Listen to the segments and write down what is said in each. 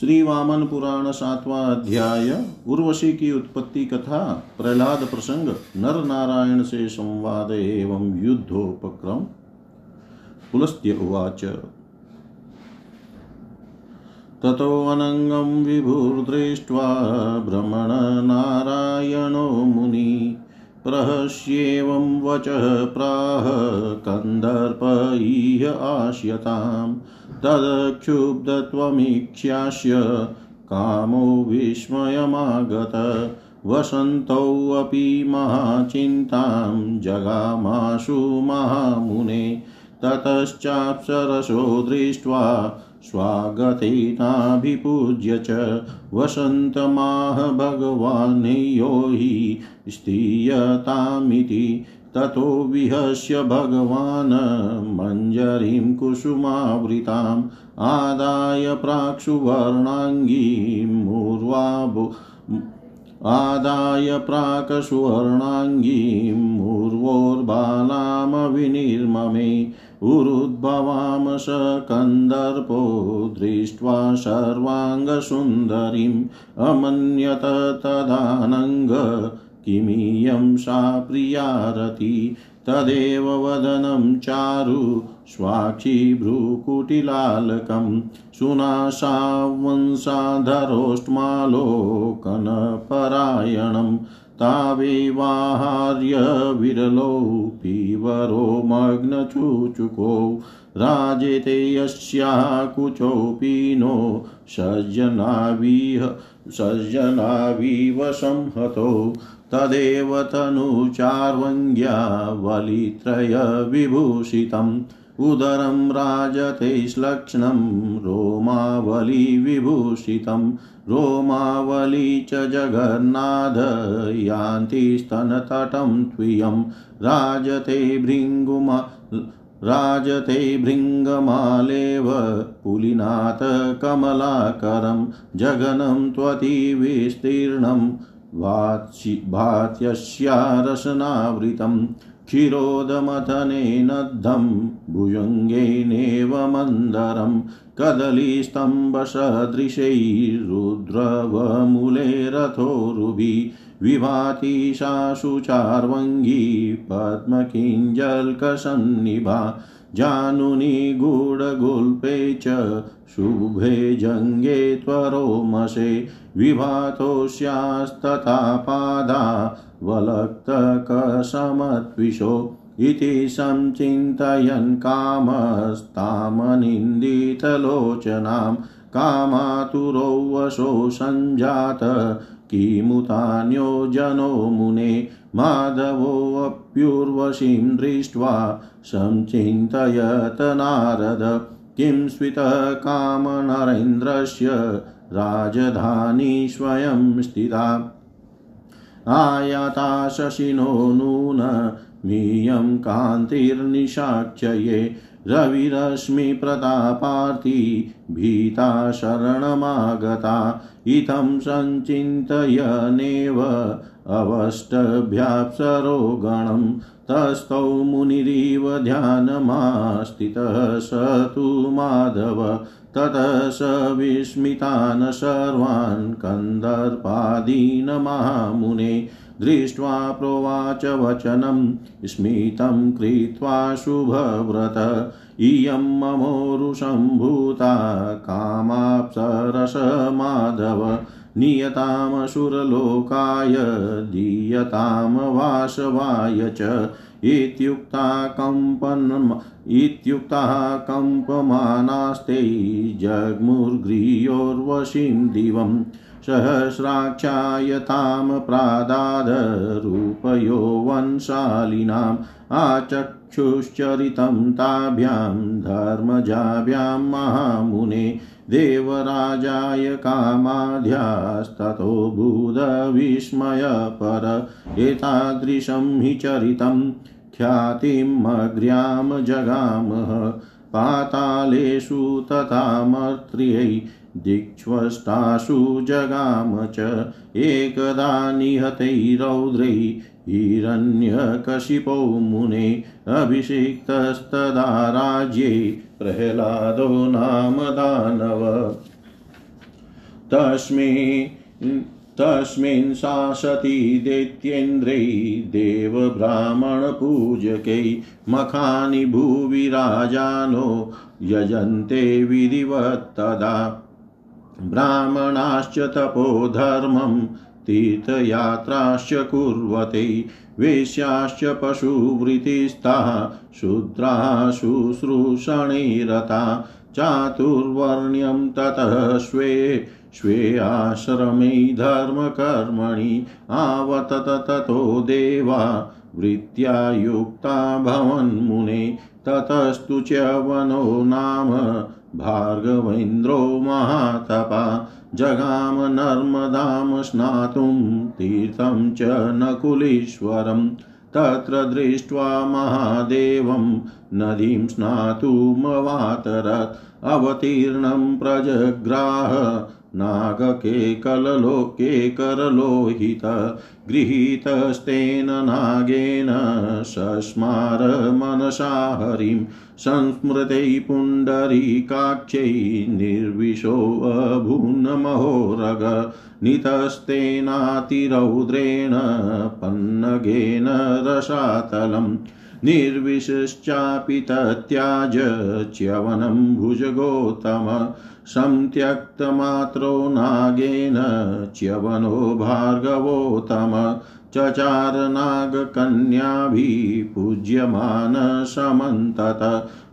श्री वामन पुराण सातवां अध्याय उर्वशी की उत्पत्ति कथा प्रहलाद प्रसंग नर नारायण से संवाद एवं युद्धोपक्रम। पुलस्त्य उवाच। ततोऽनङ्गं विभुर्दृष्ट्वा भ्रमणनारायणो मुनि। प्रहस्येवं वचः प्राह कन्दर्प इह आश्यताम्। तदक्षुब्धत्वमीक्ष्यास्य कामो विस्मयमागत। वसन्तोऽपि महाचिन्तां जगामाशु महामुने। ततश्चाप्सरसो दृष्ट्वा स्वागतेनाभिपूज्य च वसन्तमाह भगवान् यो हि स्थीयतामिति ततो विहस्य भगवान् मञ्जरीं कुसुमावृताम् आदाय प्राक्षुवर्णाङ्गीमूर्वाभु आदाय प्राकसुवर्णाङ्गीं मूर्वोर्बालामविनिर्ममे उरुद्भवाम स कन्दर्पो दृष्ट्वा सर्वाङ्गसुन्दरीम् अमन्यत तदानङ्ग किमियं सा प्रियारति तदेव वदनं चारु स्वाक्षिभ्रुकुटिलालकं सुनाशावंसाधरोष्मालोकनपरायणं तावेवाहार्य विरलो पीवरो मग्नचुचुको। राजेते यस्याः कुचोऽपि नो सज्जनाविह सज्जनाविव संहतो। तदेव तनुचार्वङ्ग्या वलित्रयविभूषितम्। उदरं राजते श्लक्ष्णं रोमावलिविभूषितं रोमावली च जगन्नाथ यान्ति स्तनतटं त्वियं। राजते भृङ्गुमा राजते भृङ्गमालेव पुलिनाथ कमलाकरं। जगनं त्वतिविस्तीर्णं भात्यस्या रसनावृतं क्षीरोदमथनेनद्धं भुजङ्गेनेव मन्दरं कदलीस्तम्भसदृशैरुद्रवमूले रथोरुभि विभाति शाशु चार्वङ्गी पद्मकिञ्जल्कसन्निभा जानुनि गूढगुल्पे च, शुभे जङ्गे त्वरोमसे विभातोऽस्यास्तथा पादा वलक्तकसमत्विषो इति संचिन्तयन् कामस्तामनिन्दितलोचनां कामातुरो वशो सञ्जात, किमुतान्यो जनो मुने माधवोऽप्युर्वशीं दृष्ट्वा संचिन्तयत नारद। किं स्वितकामनरेन्द्रस्य राजधानी स्वयं स्थिता। आयाता शशिनो नून मीयं कान्तिर्निशाक्षये रविरश्मिप्रतापार्ति भीता शरणमागता इत्थं सञ्चिन्तयनेव अवष्टभ्याप्सरो गणं तस्थौ मुनिरिव ध्यानमास्थितः स तु माधव, ततः स विस्मितान् सर्वान् कन्दर्पादीन् महामुने दृष्ट्वा प्रोवाच वचनं स्मितं कृत्वा शुभव्रत। इयं ममोरुसम्भूता कामाप्सरस माधव नियतामसुरलोकाय दीयतां वासवाय च। इत्युक्ता कम्पन् इत्युक्ता कम्पमानास्ते जग्मुर्गृह्योर्वशीं दिवम्। सहस्राक्षायतां प्रादादरूपयो वंशालिनाम् आचक्षुश्चरितं ताभ्यां धर्मजाभ्यां महामुने देवराजाय कामाध्यास्ततो भूतविस्मयपर एतादृशं हि चरितं ख्यातिमग्र्यां जगामः पातालेषु तथा मर्त्र्यै दिक्ष्वष्टासु जगाम च एकदा निहतैरौद्रै हिरण्यकशिपो मुने अभिषिक्तस्तदा राज्ये प्रह्लादो नाम दानव। तस्मिन् तस्मिन् सा सती दैत्येन्द्रै देवब्राह्मणपूजकै मखानि भुवि राजानो यजन्ते विधिवत्तदा ब्राह्मणाश्च तपोधर्मं तीर्थयात्राश्च कुर्वते, वेश्याश्च पशुवृत्तिस्ताः शूद्राः शुश्रूषणे रता चातुर्वर्ण्यं ततः स्वे स्वे आश्रमे धर्मकर्मणि आवतत ततो देवा, वृत्त्या युक्ता भवन्मुने, ततस्तु च वनो नाम भार्गवेन्द्रो महातपा, जगाम नर्मदां स्नातुं तीर्थं च नकुलीश्वरम् तत्र दृष्ट्वा महादेवं नदीं स्नातुमवातरत्, अवतीर्णं प्रजग्राह नागकेकललोकेकरलोहित गृहीतस्तेन नागेन सस्मार मनसा हरिं संस्मृतै पुण्डरीकाक्षै निर्विशोऽभून्महोरग नितस्तेनातिरौद्रेण पन्नगेन रसातलम् निर्विशश्चापि तत्याज च्यवनं भुजगोत्तम संत्यक्तमात्रो नागेन च्यवनो भार्गवोत्तम चचार नागकन्याभिः पूज्यमान समन्तत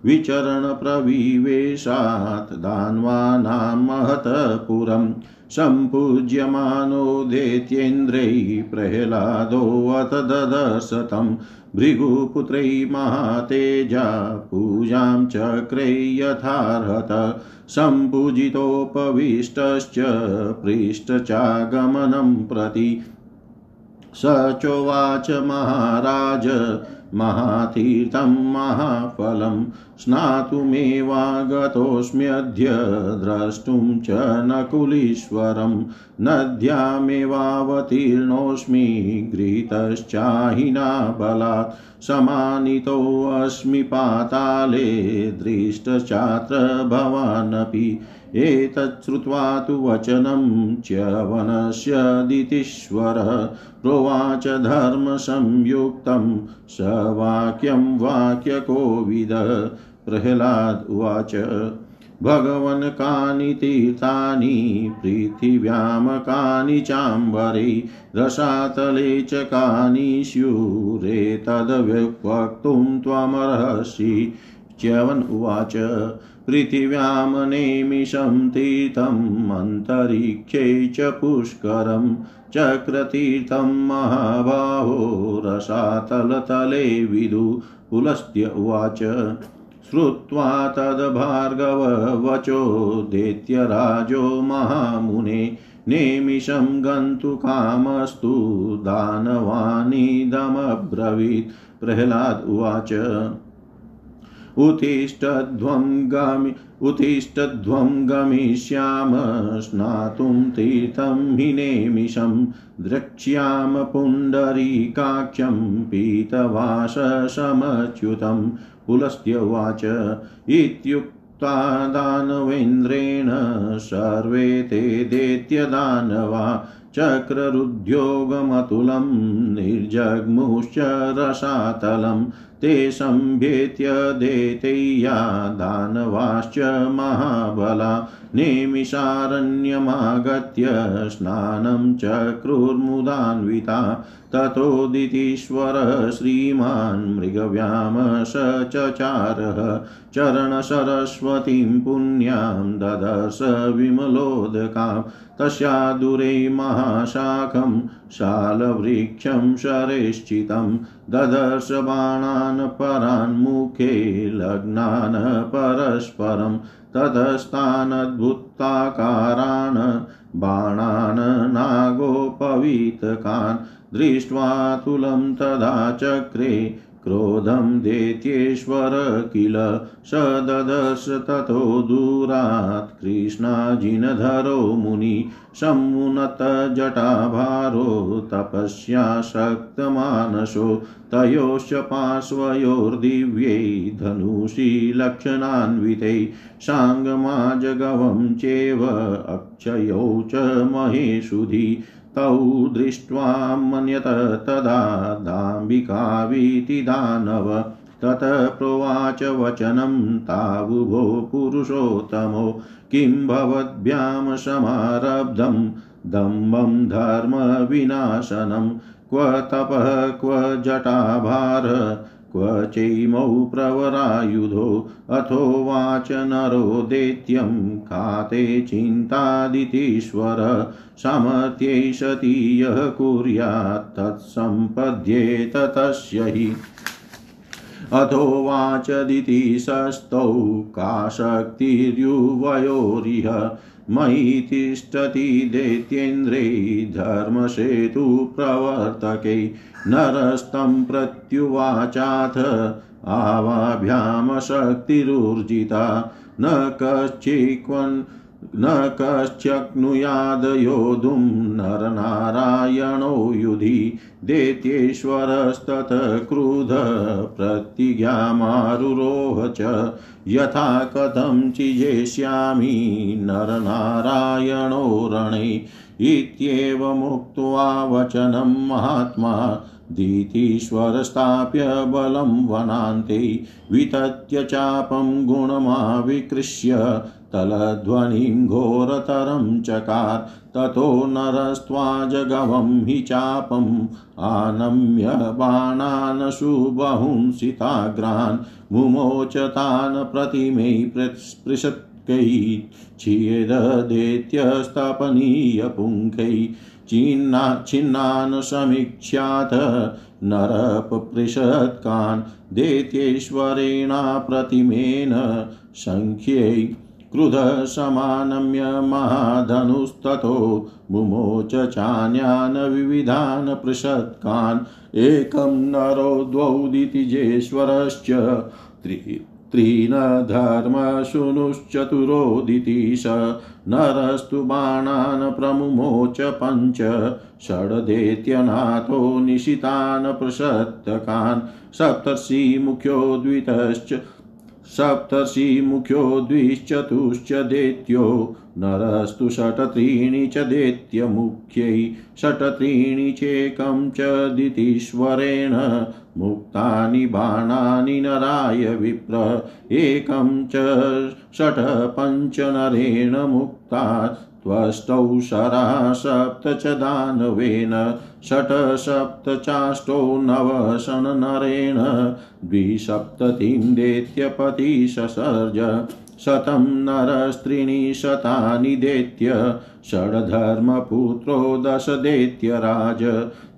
विचरणप्रविवेशात् दान्वानां महतपुरम् सम्पूज्यमानो दैत्येन्द्रैः प्रह्लादोऽथ ददर्श तं भृगुपुत्रै महातेजा पूजां चक्रे यथार्हत सम्पूजितोपविष्टश्च पृष्ठचागमनं प्रति स चोवाच महाराज, महातीर्थं, महाफलं स्नातुमेवागतोऽस्म्यद्य द्रष्टुं च नकुलीश्वरं नद्यामेवावतीर्णोऽस्मि गृहीतश्चाहिना बलात् समानितोऽस्मि पाताले दृष्टचात्र भवानपि एतच्छ्रुत्वा तु वचनं च्यवनस्य दितीश्वर प्रोवाच धर्मसंयुक्तं स वाक्यं वाक्यकोविद। प्रह्लाद उवाच, भगवन् कानि तीर्थानि, पृथिव्यां कानि चाम्बरे, रसातले च कानि स्युरेतद्वक्तुं त्वमर्हसि। च्यवन् उवाच पृथिव्यां नेमिषं तीर्थम् अन्तरिक्षे च पुष्करं चक्रतीर्थं महाबाहो रसातलतले विदु। पुलस्त्य उवाच। श्रुत्वा तद्भार्गववचो दैत्यराजो महामुने। नेमिषं गन्तुकामस्तु दानवानिदमब्रवीत्। प्रह्लाद उवाच। उत्तिष्ठध्वं गमि उत्तिष्ठध्वं गमिष्याम स्नातुं तीर्थं हि द्रक्ष्याम पुण्डरीकाक्षं पीतवाससमच्युतं पुलस्त्य उवाच। इत्युक्ता दानवेन्द्रेण सर्वे ते दैत्यदानवा चक्ररुद्योगमतुलं निर्जग्मुश्च रसातलं ते सम्भेत्य देतैया दानवाश्च महाबला। नेमिषारण्यमागत्य स्नानं चक्रुर्मुदान्विता ततोदितीश्वरः श्रीमान् मृगव्याम स चचारः। चरणसरस्वतीं पुण्यां ददर्श विमलोदकां। तस्यादुरे महाशाखं शालवृक्षं शरेश्चितं। ददर्श बाणान् परान्मुखे लग्नान् परस्परं ततस्तानद्भुताकारान् बाणान् नागोपवीतकान् दृष्ट्वा तुलं तदा चक्रे क्रोधं देत्येश्वर किल स ददर्श ततो दूरात् कृष्णाजिनधरो मुनि समुन्नतजटाभारो तपस्याशक्तमानसो तयोश्च पार्श्वयोर्दिव्यै धनुषि लक्षणान्वितै साङ्गमाजगवं चेव अक्षयौ च महेशुधि तौ दृष्ट्वा मन्यत तदा दाम्बिकावीति दानव तत प्रोवाच वचनं तावुभो पुरुषोत्तमो। किं भवद्भ्यां समारब्धं दम्भं धर्मविनाशनं। क्व तपः क्व जटाभार क्व चैमौ प्रवरायुधो? अथोवाच नरो दैत्यं खाते चिन्तादितीश्वर। सामर्थ्यै सति यः कुर्यात् तत्सम्पद्येत तस्य हि। अथोवाच दितिशस्तौ का शक्तिर्युवयोरिह मयि तिष्ठति दैत्येन्द्रै धर्मसेतुप्रवर्तकै नरस्तं प्रत्युवाचाथ आवाभ्यां शक्तिरुर्जिता न कश्चिक्वन् न कश्चक्नुयादयोधुं नरनारायणो युधि दैत्येश्वरस्तत क्रुध प्रतिज्ञामारुरोह च यथा कथं चिजेष्यामि नरनारायणो रणे इत्येवमुक्त्वा वचनं महात्मा दीतीश्वरस्थाप्य बलं वनान्ते वितत्य चापं गुणमाविकृष्य तलध्वनिं घोरतरं चकार, ततो नरस्त्वाजगवं हि चापम्। आनम्य बाणान् सुबहुंसिताग्रान् मुमोच तान् प्रतिमै स्पृशत्कै छियददेत्यस्तपनीयपुङ्खै। छिन्ना छिन्नान् समीक्ष्याथ नरपपृषत्कान् दैत्येश्वरेणा प्रतिमेन सङ्ख्यै। क्रुधसमानम्य महाधनुस्ततो मुमोच चान्यान् विविधान् पृषत्कान् एकं नरो द्वौ दितिजेश्वरश्च त्रि त्रीन् धर्मशूनुश्चतुरोदिति स नरस्तु बाणान् प्रमुमोच पञ्च षड्देत्यनाथो निशितान् प्रसत्तकान् सप्तर्षिमुख्यो सप्तर्षिमुख्यो द्विश्चतुश्च दैत्यो, नरस्तु षट्त्रीणि च दैत्यमुख्यै, षट्त्रीणि चेकं च दितीश्वरेण, मुक्तानि बाणानि नराय विप्र, एकं च षट् पञ्चनरेण मुक्ता, त्वष्टौ शरा सप्त च दानवेन षट् सप्त चाष्टौ नव शननरेण द्विसप्ततिं दैत्यपति ससर्ज शतं नरस्त्रीणि शतानि दैत्य षड्धर्मपुत्रो दश दैत्यराज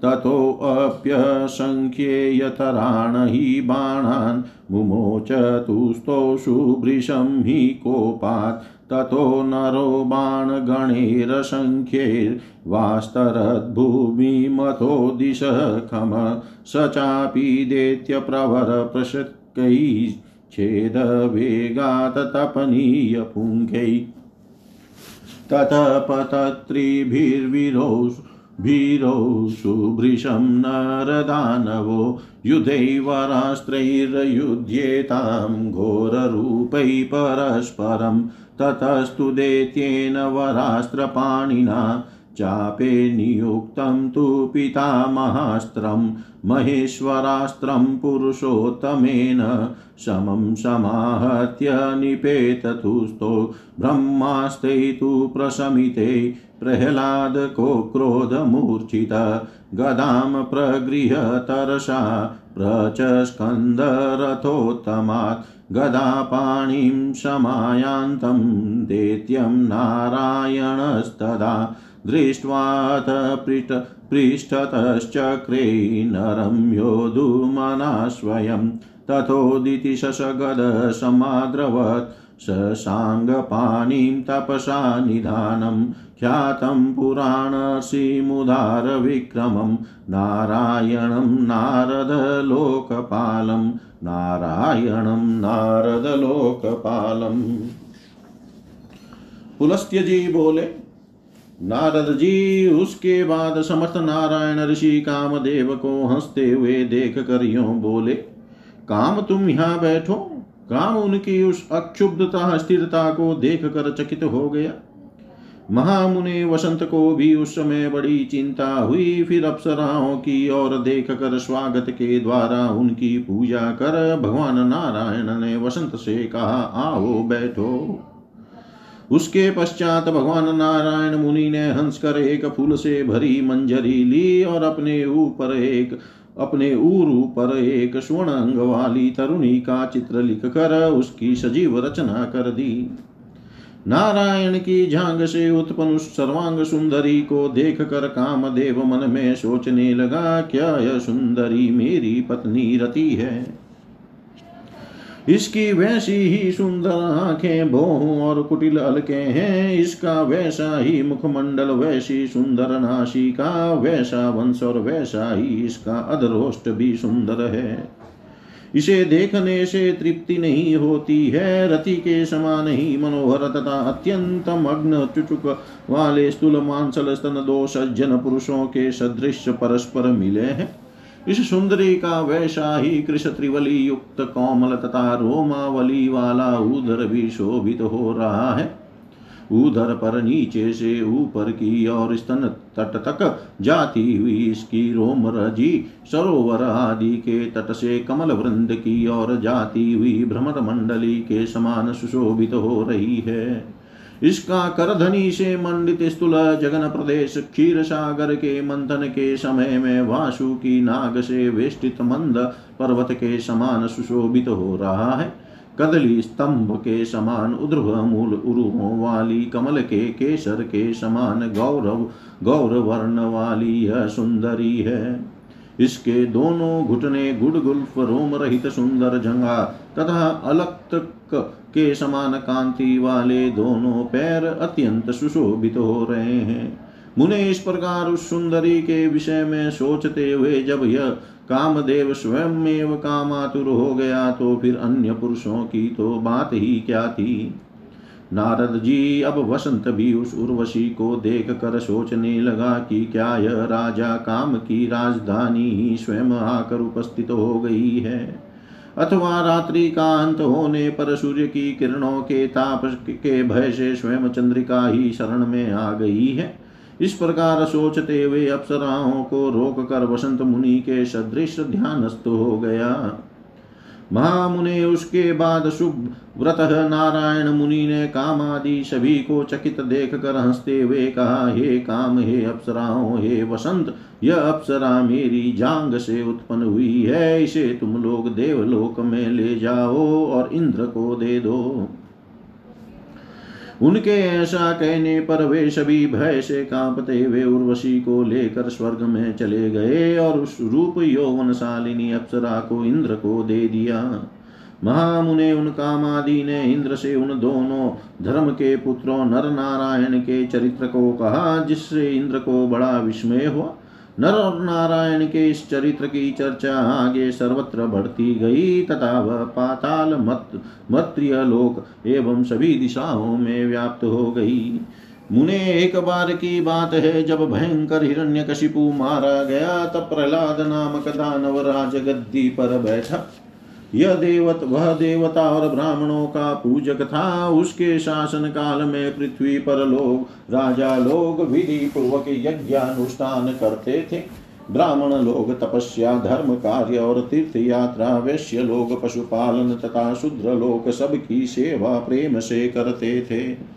ततोऽप्यसङ्ख्येयतराण हि बाणान् मुमोच तुस्तौ शुभृशं हि कोपात् ततो नरो बाणगणैरसङ्ख्यैर्वास्तरद्भूमिमथो दिश खम स चापि दैत्यप्रवरप्रशक्कैश्चेदवेगात् तपनीयपुङ्खै ततः भीरो सुभृशं नरदानवो युधैवरास्त्रैर्युध्येतां घोररूपै परस्परं ततस्तु दैत्येन वरास्त्रपाणिना चापे नियुक्तं तु पितामहास्त्रं, महेश्वरास्त्रं पुरुषोत्तमेन, समं समाहत्य निपेततुस्तो ब्रह्मास्ते तु प्रशमिते प्रह्लादको क्रोधमूर्छित गदां प्रगृह्यतरसा प्रचस्कन्दरथोत्तमात्, गदापाणिं समायान्तं, दैत्यं नारायणस्तदा दृष्ट्वाथ पृष्ठ पृष्ठतश्चक्रे नरं योधुमना स्वयं। तथोदिति शशगदसमाद्रवत् ससाङ्गपाणिं तपसा निधानं। ख्यातं पुराणसिमुदारविक्रमं। नारायणं नारदलोकपालं। नारायणं नारदलोकपालम् पुलस्त्य जी बोले नारद जी, उसके बाद समर्थ नारायण ऋषि कामदेव को हँसते हुए देख कर यो बोले, काम तुम यहाँ बैठो। काम उनकी उस अक्षुब्धता स्थिरता को देख कर चकित हो गया। महामुने वसंत को भी उस समय बड़ी चिंता हुई। फिर अप्सराओं की ओर देख कर स्वागत के द्वारा उनकी पूजा कर भगवान नारायण ने वसंत से कहा, आओ बैठो। उसके पश्चात भगवान नारायण मुनि ने हंस कर एक फूल से भरी मंजरी ली और अपने ऊपर एक, अपने ऊरू पर एक स्वर्ण अंग वाली तरुणी का चित्र लिख कर उसकी सजीव रचना कर दी। नारायण की झांग से उत्पन्न उस सर्वांग सुंदरी को देख कर कामदेव मन में सोचने लगा, क्या यह सुंदरी मेरी पत्नी रति है? इसकी वैसी ही सुंदर आँखें, बोह और कुटिल अलके हैं। इसका वैसा ही मुखमंडल, वैसी सुंदर नाशिका वैसा वंश और वैसा ही इसका अधरोष्ट भी सुंदर है। इसे देखने से तृप्ति नहीं होती है। रति के समान ही मनोहर तथा अत्यंत मग्न चुचुक वाले स्थूल मांसल स्तन दो सज्जन पुरुषों के सदृश परस्पर मिले हैं। इस सुंदरी का वैसा ही कृष त्रिवली युक्त कोमल तथा रोमावली वाला उधर भी शोभित हो रहा है। उधर पर नीचे से ऊपर की और स्तन तट तक जाती हुई इसकी रोम रज़ी सरोवर आदि के तट से कमल वृंद की और जाती हुई भ्रमर मंडली के समान सुशोभित हो रही है। इसका करधनी से मंडित स्थूल जगन प्रदेश क्षीर सागर के मंथन के समय में वासु की नाग से वेष्टित मंद पर्वत के समान सुशोभित हो रहा है। कदली स्तंभ के समान उद्रव मूल उरुहों वाली, कमल के केसर के समान गौरव गौर वर्ण वाली यह सुंदरी है। इसके दोनों घुटने गुड़ गुल्फ रोम रहित सुंदर जंगा, तथा अलक्त के समान कांति वाले दोनों पैर अत्यंत सुशोभित हो रहे हैं। मुने इस प्रकार उस सुंदरी के विषय में सोचते हुए जब यह कामदेव स्वयं कामातुर हो गया तो फिर अन्य पुरुषों की तो बात ही क्या थी? नारद जी अब वसंत भी उस उर्वशी को देख कर सोचने लगा कि क्या यह राजा काम की राजधानी ही स्वयं आकर उपस्थित हो गई है। अथवा रात्रि का अंत होने पर सूर्य की किरणों के ताप के भय से स्वयं चंद्रिका ही शरण में आ गई है। इस प्रकार सोचते हुए अप्सराओं को रोक कर वसंत मुनि के सदृश ध्यानस्थ हो गया। महामुने उसके बाद शुभ व्रत नारायण मुनि ने काम आदि सभी को चकित देख कर हँसते हुए कहा, हे काम, हे अप्सराओं, हे वसंत, यह अप्सरा मेरी जांग से उत्पन्न हुई है। इसे तुम लोग देवलोक में ले जाओ और इंद्र को दे दो। उनके ऐसा कहने पर वे सभी भय से कांपते हुए उर्वशी को लेकर स्वर्ग में चले गए और उस रूप यौवन यौवनशालिनी अप्सरा को इंद्र को दे दिया। महामुने उन कामादि ने इंद्र से उन दोनों धर्म के पुत्रों नर नारायण के चरित्र को कहा, जिससे इंद्र को बड़ा विस्मय हुआ। नर और नारायण के इस चरित्र की चर्चा आगे सर्वत्र बढ़ती गई, तथा वह पाताल मत मत्रिय लोक एवं सभी दिशाओं में व्याप्त हो गई। मुने, एक बार की बात है, जब भयंकर हिरण्यकशिपु मारा गया, तब प्रहलाद नामक दानव राज गद्दी पर बैठा। यह देवत, वह देवता और ब्राह्मणों का पूजक था। उसके शासन काल में पृथ्वी पर लोग, राजा लोग विधि पूर्वक यज्ञानुष्ठान करते थे। ब्राह्मण लोग तपस्या, धर्म कार्य और तीर्थ यात्रा वैश्य लोग पशुपालन तथा शूद्र लोग सबकी सेवा प्रेम से करते थे।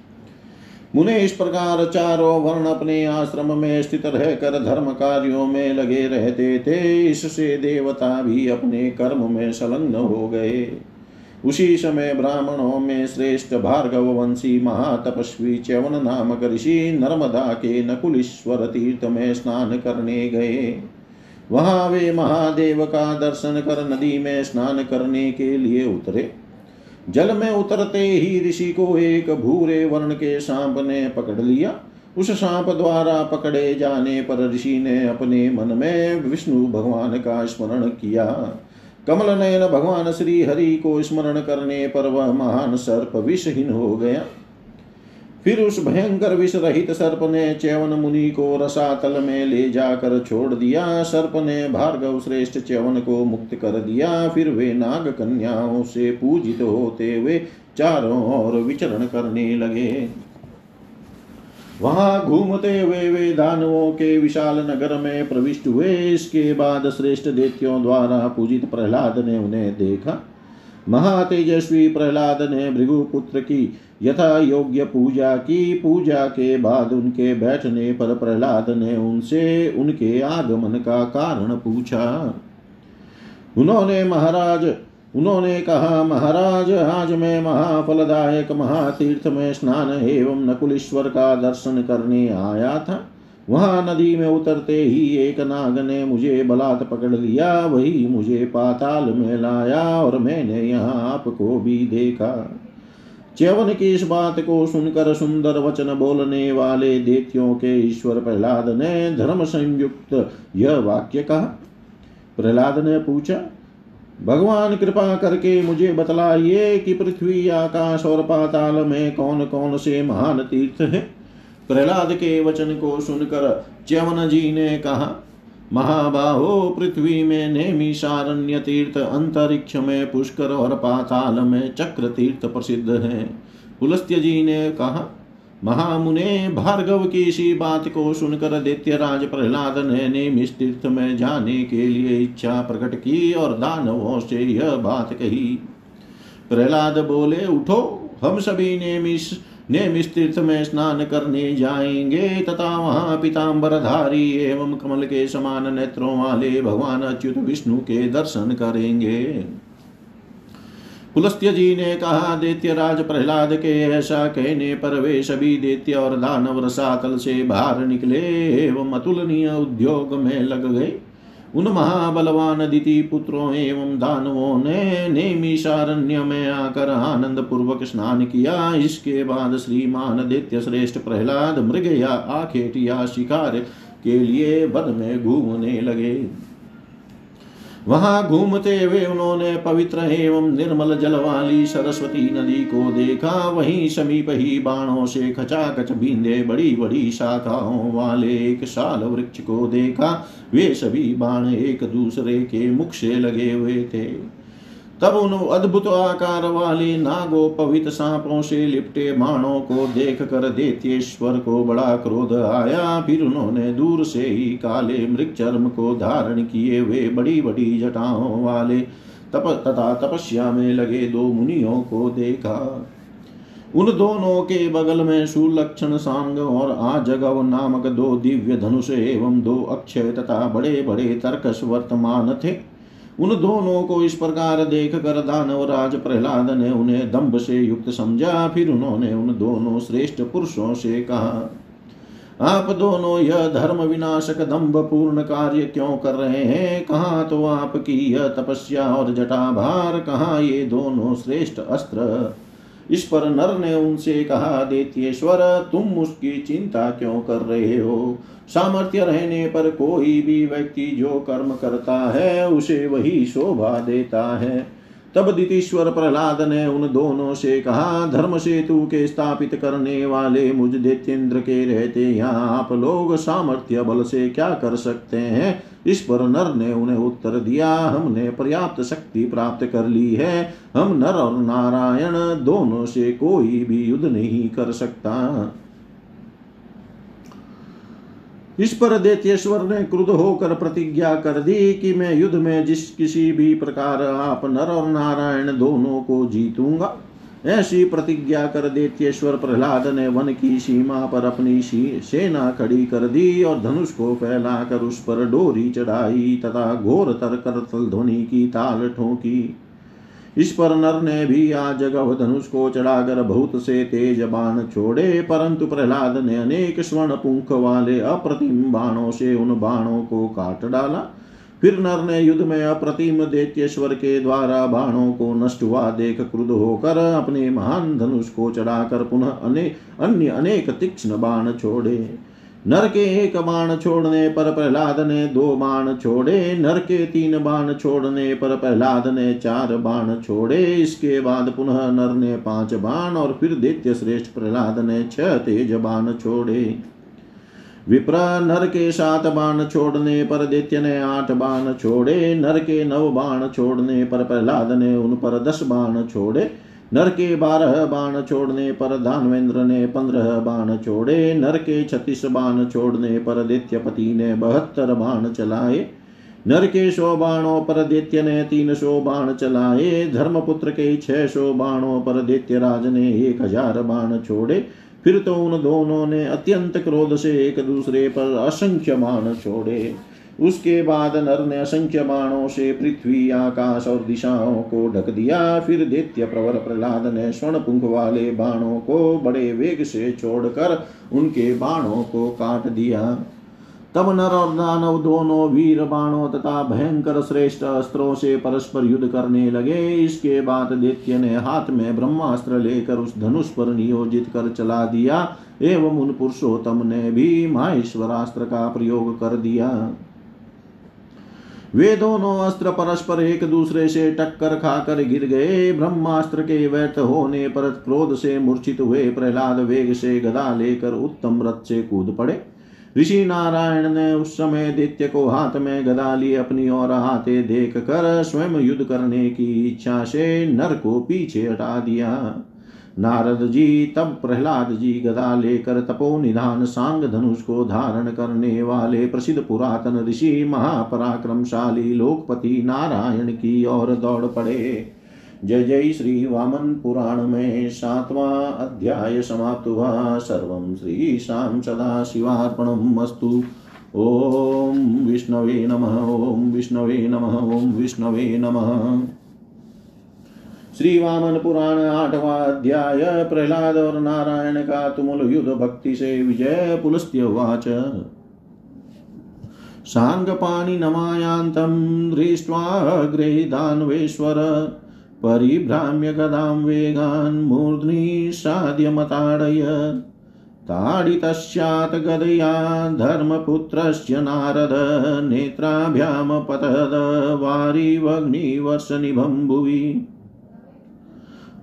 मुने इस प्रकार चारों वर्ण अपने आश्रम में स्थित रहकर धर्म कार्यों में लगे रहते थे। इससे देवता भी अपने कर्म में संलग्न हो गए। उसी समय ब्राह्मणों में श्रेष्ठ भार्गव वंशी महातपस्वी च्यवन नामक ऋषि नर्मदा के नकुलेश्वर तीर्थ में स्नान करने गए। वहाँ वे महादेव का दर्शन कर नदी में स्नान करने के लिए उतरे। जल में उतरते ही ऋषि को एक भूरे वर्ण के सांप ने पकड़ लिया। उस सांप द्वारा पकड़े जाने पर ऋषि ने अपने मन में विष्णु भगवान का स्मरण किया। कमल नयन भगवान श्री हरि को स्मरण करने पर वह महान सर्प विषहीन हो गया। फिर उस भयंकर विष रहित सर्प ने च्यवन मुनि को रसातल में ले जाकर छोड़ दिया। सर्प ने भार्गव श्रेष्ठ च्यवन को मुक्त कर दिया। फिर वे नाग कन्याओं से पूजित होते हुए चारों ओर विचरण करने लगे। वहाँ घूमते हुए वे दानवों के विशाल नगर में प्रविष्ट हुए। इसके बाद श्रेष्ठ देत्यों द्वारा पूजित प्रहलाद ने उन्हें देखा। महातेजस्वी प्रहलाद ने भृगुपुत्र की यथा योग्य पूजा की। पूजा के बाद उनके बैठने पर प्रहलाद ने उनसे उनके आगमन का कारण पूछा। उन्होंने महाराज, उन्होंने कहा, महाराज, आज मैं महाफलदायक महातीर्थ में स्नान एवं नकुलेश्वर का दर्शन करने आया था। वहाँ नदी में उतरते ही एक नाग ने मुझे बलात् पकड़ लिया, वही मुझे पाताल में लाया और मैंने यहाँ आपको भी देखा। च्यवन की इस बात को सुनकर सुंदर वचन बोलने वाले देत्यों के ईश्वर प्रहलाद ने धर्म संयुक्त यह वाक्य कहा। प्रहलाद ने पूछा, भगवान, कृपा करके मुझे बतलाइए कि पृथ्वी, आकाश और पाताल में कौन कौन से महान तीर्थ हैं? प्रहलाद के वचन को सुनकर च्यवन जी ने कहा, महाबाहो, पृथ्वी में नेमी सारण्य तीर्थ अंतरिक्ष में पुष्कर और पाताल में चक्र तीर्थ प्रसिद्ध है। पुलस्त्य जी ने कहा, महामुने, भार्गव की इसी बात को सुनकर दैत्यराज प्रहलाद ने नेमिस तीर्थ में जाने के लिए इच्छा प्रकट की और दानवों से यह बात कही। प्रहलाद बोले, उठो, हम सभी नेमिस नेमिस तीर्थ में स्नान करने जाएँगे, तथा वहाँ पीताम्बरधारी एवं कमल के समान नेत्रों वाले भगवान अच्युत विष्णु के दर्शन करेंगे। पुलस्त्य जी ने कहा, दैत्य राज प्रहलाद के ऐसा कहने पर वे सभी दैत्य और दानव रसातल से बाहर निकले एवं अतुलनीय उद्योग में लग गए। उन महाबलवान दिति पुत्रों एवं दानवों ने नेमिशारण्य में आकर आनंद पूर्वक स्नान किया। इसके बाद श्रीमान दित्य श्रेष्ठ प्रहलाद मृग या आखेट या शिकार के लिए वन में घूमने लगे। वहाँ घूमते हुए उन्होंने पवित्र एवं निर्मल जल वाली सरस्वती नदी को देखा। वहीं समीप ही बाणों से खचाखच बींदे बड़ी बड़ी शाखाओं वाले एक साल वृक्ष को देखा। वे सभी बाण एक दूसरे के मुख से लगे हुए थे। तब उन अद्भुत आकार वाले नागोपवित सांपों से लिपटे बाणों को देख कर देतेश्वर को बड़ा क्रोध आया। फिर उन्होंने दूर से ही काले मृग चर्म को धारण किए हुए बड़ी बड़ी जटाओं वाले तप तथा तपस्या में लगे दो मुनियों को देखा। उन दोनों के बगल में सुलक्षण सांग और आजगव नामक दो दिव्य धनुष एवं दो अक्षय तथा बड़े बड़े तर्कस वर्तमान थे। उन दोनों को इस प्रकार देख कर दानव राज प्रहलाद ने उन्हें दम्भ से युक्त समझा। फिर उन्होंने उन दोनों श्रेष्ठ पुरुषों से कहा, आप दोनों यह धर्म विनाशक दम्भ पूर्ण कार्य क्यों कर रहे हैं? कहा तो आपकी यह तपस्या और जटाभार, कहा ये दोनों श्रेष्ठ अस्त्र? इस पर नर ने उनसे कहा देतीश्वर तुम उसकी चिंता क्यों कर रहे हो? सामर्थ्य रहने पर कोई भी व्यक्ति जो कर्म करता है, उसे वही शोभा देता है। तब दितीश्वर प्रहलाद ने उन दोनों से कहा, धर्म सेतु के स्थापित करने वाले मुझ दैत्येंद्र के रहते यहाँ आप लोग सामर्थ्य बल से क्या कर सकते हैं? इस पर नर ने उन्हें उत्तर दिया, हमने पर्याप्त शक्ति प्राप्त कर ली है। हम नर और नारायण दोनों से कोई भी युद्ध नहीं कर सकता। इस पर देत्येश्वर ने क्रुद्ध होकर प्रतिज्ञा कर दी कि मैं युद्ध में जिस किसी भी प्रकार आप नर और नारायण दोनों को जीतूँगा, ऐसी प्रतिज्ञा कर देतेश्वर प्रहलाद ने वन की सीमा पर अपनी सेना खड़ी कर दी और धनुष को फैलाकर उस पर डोरी चढ़ाई तथा घोर तर कर ध्वनि की ताल ठोंकी। इस पर नर ने भी आज धनुष को चढ़ाकर बहुत से तेज बाण छोड़े परंतु प्रहलाद ने अनेक स्वर्ण पुंख वाले अप्रतिम बाणों से उन बाणों को काट डाला। फिर नर ने युद्ध में अप्रतिम दैत्येश्वर के द्वारा बाणों को नष्ट हुआ देख क्रुद्ध होकर अपने महान धनुष को चढ़ाकर पुनः अने, अन्य अनेक तीक्ष्ण बाण छोड़े। नर के एक बाण छोड़ने पर प्रहलाद ने दो बाण छोड़े नर के तीन बाण छोड़ने पर प्रहलाद ने चार बाण छोड़े, इसके बाद पुनः नर ने पाँच बाण और फिर दैत्य श्रेष्ठ प्रहलाद ने छह तेज बाण छोड़े। विप्र नर के सात बाण छोड़ने पर दैत्य ने आठ बाण छोड़े नर के नव बाण छोड़ने पर प्रहलाद ने उन पर दस बाण छोड़े नर के बारह बाण छोड़ने पर धानवेंद्र ने पंद्रह बाण छोड़े, नर के छत्तीस बाण छोड़ने पर दैत्यपति ने बहत्तर बाण चलाए, नर के सौ बाणों पर दैत्य ने तीन सौ बाण चलाए, धर्मपुत्र के छह सौ बाणों पर दैत्यराज ने एक हज़ार बाण छोड़े, फिर तो उन दोनों ने अत्यंत क्रोध से एक दूसरे पर असंख्य बाण छोड़े। उसके बाद नर ने असंख्य बाणों से पृथ्वी, आकाश और दिशाओं को ढक दिया। फिर दैत्य प्रवर प्रहलाद ने स्वर्ण पुंख वाले बाणों को बड़े वेग से छोड़कर उनके बाणों को काट दिया। तब नर और दानव दोनों वीर बाणों तथा भयंकर श्रेष्ठ अस्त्रों से परस्पर युद्ध करने लगे। इसके बाद दैत्य ने हाथ में ब्रह्मास्त्र लेकर उस धनुष पर नियोजित कर चला दिया, एवं उन पुरुषोत्तम ने भी माहेश्वरास्त्र का प्रयोग कर दिया। वे दोनों अस्त्र परस्पर एक दूसरे से टक्कर खाकर गिर गए। ब्रह्मास्त्र के व्यर्थ होने पर क्रोध से मूर्छित हुए। प्रहलाद वेग से गदा लेकर उत्तम रथ से कूद पड़े। ऋषि नारायण ने उस समय दित्य को हाथ में गदा लिए अपनी ओर हाथे देख कर स्वयं युद्ध करने की इच्छा से नर को पीछे हटा दिया। नारद जी, तब प्रहलाद जी गदा लेकर तपो निधान सांग धनुष को धारण करने वाले प्रसिद्ध पुरातन ऋषि महापराक्रमशाली लोकपति नारायण की ओर दौड़ पड़े। जय जय श्री वामन पुराण में सातवां अध्याय समाप्त हुआ। सर्व श्री शाम सदा शिवार्पणम् अस्तु। ओम विष्णवे नमः, ओम विष्णवे नमः, ओम विष्णवे नमः। श्री वामन पुराण आठवा अध्याय प्रहलाद और नारायण का तुमुल युद्ध भक्ति से विजय पुलस्त्यवाच साङ्गपाणि नमायान्तं दृष्ट्वाग्रे दान्वेश्वर परिभ्राम्य गदां वेगान् मूर्ध्नि साध्यमताडय। ताडितस्यात् गदया धर्मपुत्रस्य नारद नेत्राभ्यामपतद वारिवग्निवर्षनिभं भुवि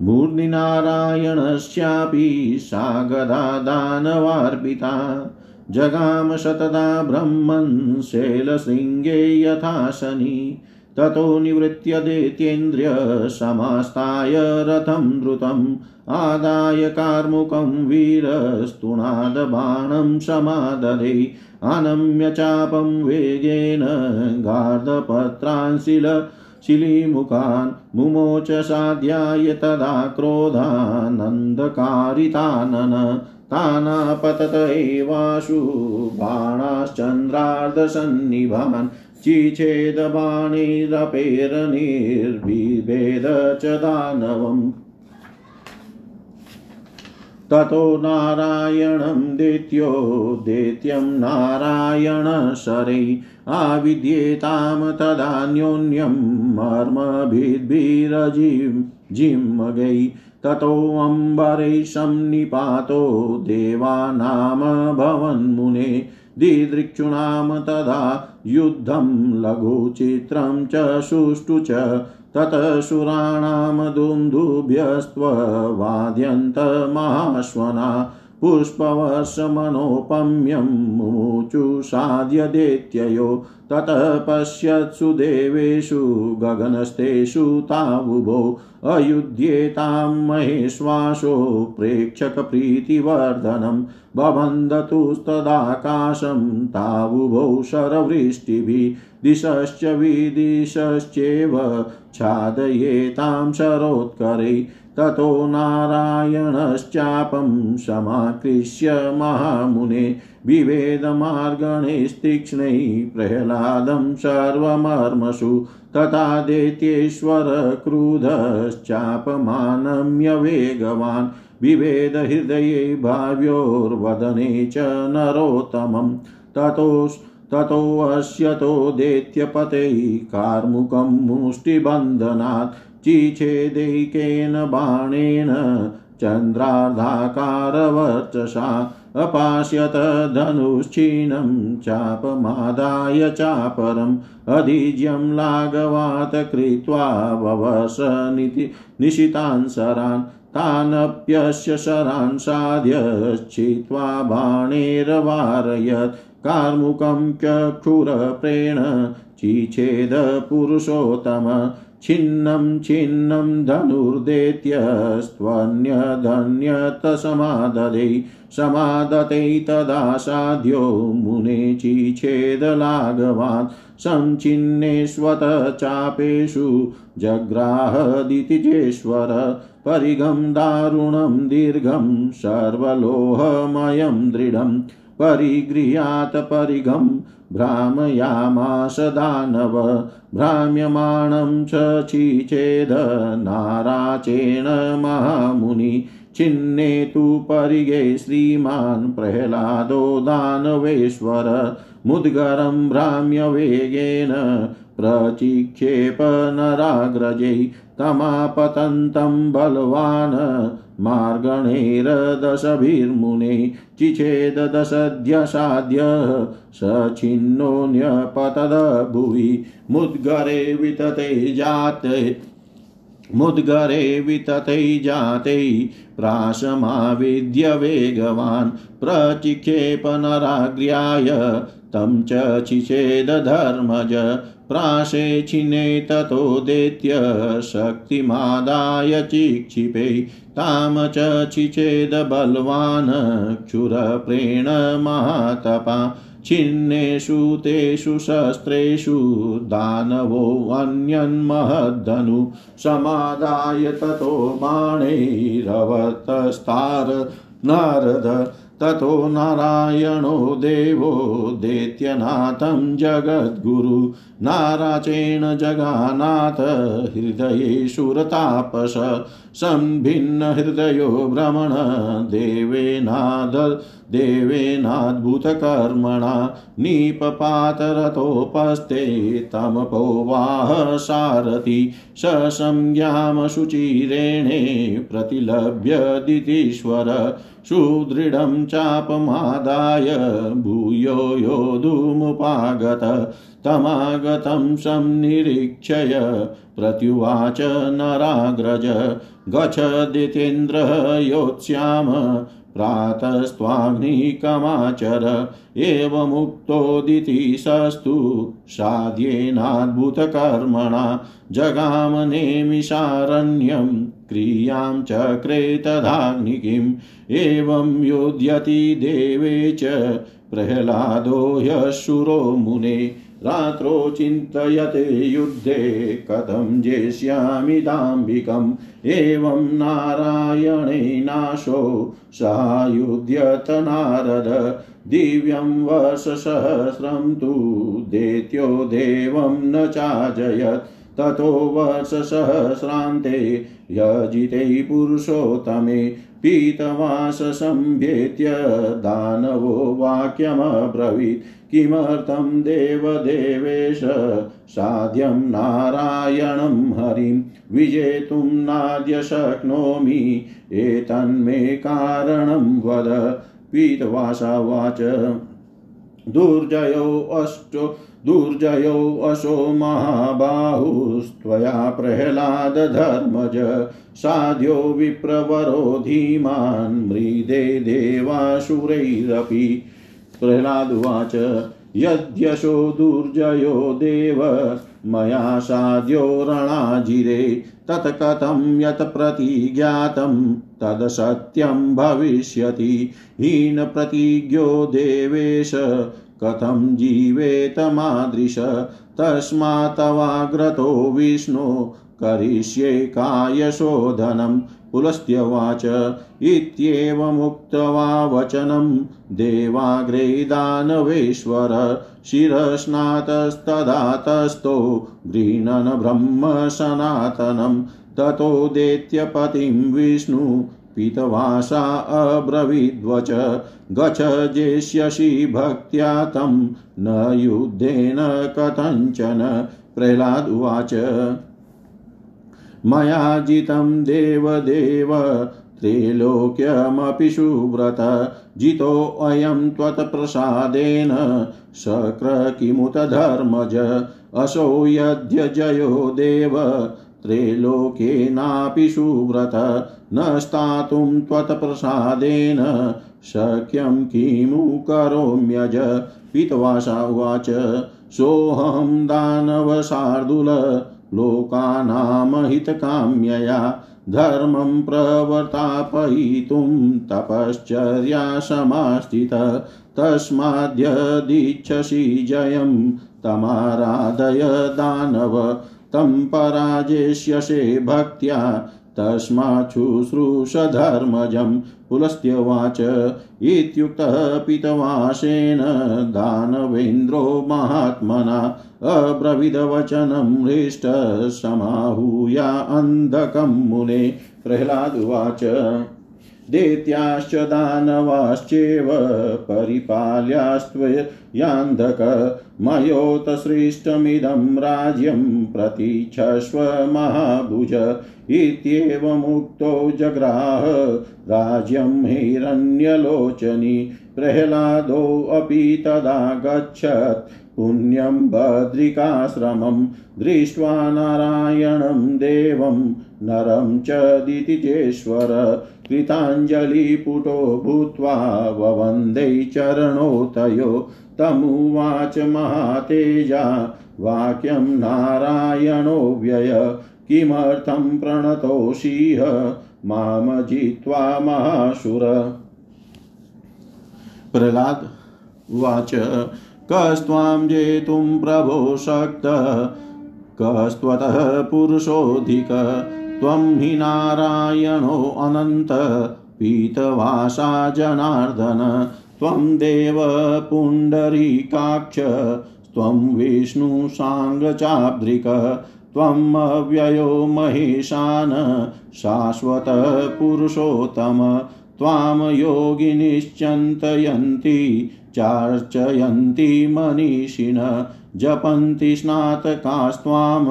मूर्निनारायणस्यापि सा गदा दानवार्पिता। जगाम शतदा ब्रह्मन् शैलशृङ्गे यथा शनि ततो निवृत्य दैत्येन्द्रिय समास्ताय रथं द्रुतम्। आदाय कार्मुकं वीरस्तुनादबाणं समाददे अनम्य चापं वेगेन गार्धपत्रांशिल शिलीमुखान् मुमोच साध्याय तदा क्रोधानन्दकारितानन तानापतत एवाशु बाणाश्चन्द्रार्धसन्निभान् चिच्छेदबाणैरपेरनिर्बिभेद च दानवम्। ततो नारायणं दैत्यो, दैत्यं नारायणशरै आविद्येतां तदान्योन्यं मर्मभिद्भिरजिं जिम्मगै ततोऽम्बरे संनिपातो देवानामभवन्मुने दिदृक्षूणां तदा युद्धं लघुचित्रं च सुष्ठु च ततः सुराणां दुन्दुभ्यस्त्ववाद्यन्तमाश्वना पुष्पवर्षमनोपम्यं मुमुचुषाद्य दैत्ययो ततः पश्यत्सु देवेषु गगनस्थेषु तावुभो, अयुध्येतां महेश्वासो प्रेक्षकप्रीतिवर्धनं बबन्धतुस्तदाकाशं तावुभौ शरवृष्टिभिः, दिशश्च विदिशश्चेव छादयेतां शरोत्करै ततो नारायणश्चापं समाकृष्य महामुने विवेदमार्गणैस्तीक्ष्णैः प्रह्लादं सर्वमर्मसु तथा दैत्येश्वर क्रुधश्चापमानम्य वेगवान् विभेदहृदये भाव्योर्वदने च नरोत्तमम् ततो ततोऽस्यतो दैत्यपतैः कार्मुकं मुष्टिबन्धनात् चिछेदैकेन बाणेन चन्द्रार्धाकारवर्चसा अपाश्यत धनुश्चीनं चापमादाय चापरम् अधीज्यं लाघवात् कृत्वा ववस निशितान् शरान् तानप्यस्य शरान् साध्य बाणेरवारयत् कार्मुकं चक्षुरप्रेण चिछेद छिन्नं छिन्नं धनुर्देत्यस्त्वन्यधन्यतसमादधे। समादते तदा साध्यो मुने चिछेदलाघवान्। संचिन्नेष्वत चापेषु जग्राहदितिजेश्वर परिगं दारुणं दीर्घं सर्वलोहमयं दृढं। परिगृह्यात् परिगं भ्रामयामास दानव, भ्राम्यमाणं चीचेद नाराचेण महामुनि। छिन्ने तु परिगे श्रीमान् प्रह्लादो दानवेश्वर, मुद्गरं भ्राम्यवेगेन प्रचिक्षेप नराग्रजै, तमापतन्तं बलवान् मार्गणैरदशभिर्मुने चिछेददशध्यसाद्य स छिन्नोऽन्यपतद भुवि मुद्गरे वितते जाते, मुद्गरे विततै जातै। प्राशमाविद्य वेगवान् प्रचिक्षेपनराग्र्याय तं च चिचेदधर्मज प्राशे छिने ततो दैत्य शक्तिमादाय चिक्षिपे। ताम च चिचेद बलवान् क्षुरप्रेण महातपा। छिन्नेषु तेषु शस्त्रेषु दानवोऽन्यन्महद्धनु समादाय ततो बाणैरवतस्तार नारद। ततो नारायणो देवो दैत्यनाथं जगद्गुरु। नाराचेण जगानाथ हृदयेषुरतापस संभिन्नहृदयो भ्रमण, देवेनाद देवेनाद्भुतकर्मणा। नीपपातरतोपस्थे तमपो वाह सारथि। ससंज्ञामशुचिरेणे प्रतिलभ्य दितीश्वर सुदृढं चापमादाय भूयो योधुमुपागत तमागतं संनिरीक्षय प्रत्युवाच नराग्रज गच्छदितेन्द्र योत्स्याम प्रातस्त्वाग्निकमाचर एवमुक्तोदितिशस्तु साध्येनाद्भुतकर्मणा जगामनेमिषारण्यं क्रियाँ चक्रे तदाग्निकिम् एवं योध्यति देवे च प्रह्लादो ह्यशुरो मुने रात्रौ चिन्तयते युद्धे कथं जेष्यामि एवं नारायणे सायुध्यत नारद दिव्यं वर्षसहस्रं तु दैत्यो देवं न चाजयत् ततो वर्षसहस्रान्ते यजिते पुरुषोत्तमे पीतवाससम्भेत्य दानवो वाक्यमब्रवीत्। किमर्थं देवदेवेश साध्यं नारायणं हरिं? विजेतुं नाद्य शक्नोमि, एतन्मे कारणं वद। पीतवासावाच। दुर्जयो अष्टो दुर्जयो असो महाबाहुस्त्वया प्रह्लादधर्मज साध्यो विप्रवरो धीमान् मृदे देवासुरैरपि। प्रह्लादुवाच यद्यशो दुर्जयो देव, मया साध्यो रणाजिरे, तत्कथं यत् प्रतिज्ञातं तदसत्यं भविष्यति। हीनप्रतिज्ञो देवेश कथं जीवेत मादृश तस्मात्तवाग्रतो विष्णो, करिष्ये कायशोधनं, पुलस्त्यवाच इत्येवमुक्त्वा वचनं देवाग्रे दानवेश्वर शिरस्नातस्तदा तस्थो गृह्णन् ब्रह्म सनातनं, ततो दैत्यपतिं विष्णु पीतवासा अब्रवीद्वच गच जेष्यसि भक्त्या तं न युद्धेन कथञ्चन। प्रह्लाद उवाच, मया जितं देवदेव त्रैलोक्यमपि सुव्रत जितोऽयं त्वत्प्रसादेन शक्र किमुत धर्मज, असौ यद्यजयो देव त्रैलोक्येनापि सुव्रत न स्थातुं त्वत्प्रसादेन शक्यं किमु करोम्यज? पीतवासा उवाच, सोऽहं दानवशार्दूल, लोकानामहितकाम्यया धर्मं प्रवर्तापयितुं तपश्चर्या समास्थित। तस्माद्यदिच्छसि जयं तमाराधय दानव तं पराजेष्यसे भक्त्या तस्माच्छुश्रूषधर्मजं पुलस्त्यवाच इत्युक्तः पितवासेन दानवेन्द्रो महात्मना अब्रविदवचनं हृष्टसमाहूया अन्धकं मुने। प्रह्लादुवाच दैत्याश्च दानवाश्चेव परिपाल्यास्त्वयान्धक मयोतसृष्टमिदं राज्यं प्रतीक्षस्व महाभुज इत्येवमुक्तो जग्राह राज्यं हिरण्यलोचनी प्रह्लादोऽपि तदा पुण्यं बद्रिकाश्रमं दृष्ट्वा नारायणं देवं नरं च दितिजेश्वर कृताञ्जलिपुटो भूत्वा ववन्दै चरणोतयो तमुवाच महातेजा, वाक्यं नारायणो व्यय। किमर्थं प्रणतोषिह माँ जित्वा महासुर प्रह्लाद उवाच, कस्त्वां जेतुं प्रभो शक्त, कस्त्वतः पुरुषोऽधिक। त्वं हि नारायणोऽनन्त पीतवासा जनार्दन त्वं देव पुण्डरीकाक्ष त्वं विष्णुसाङ्गचाब्द्रिक त्वम् अव्ययो महेशान शाश्वतपुरुषोत्तम त्वां योगिनिश्चन्तयन्ति चार्चयन्ति मनीषिण। जपन्ति स्नातकास्त्वां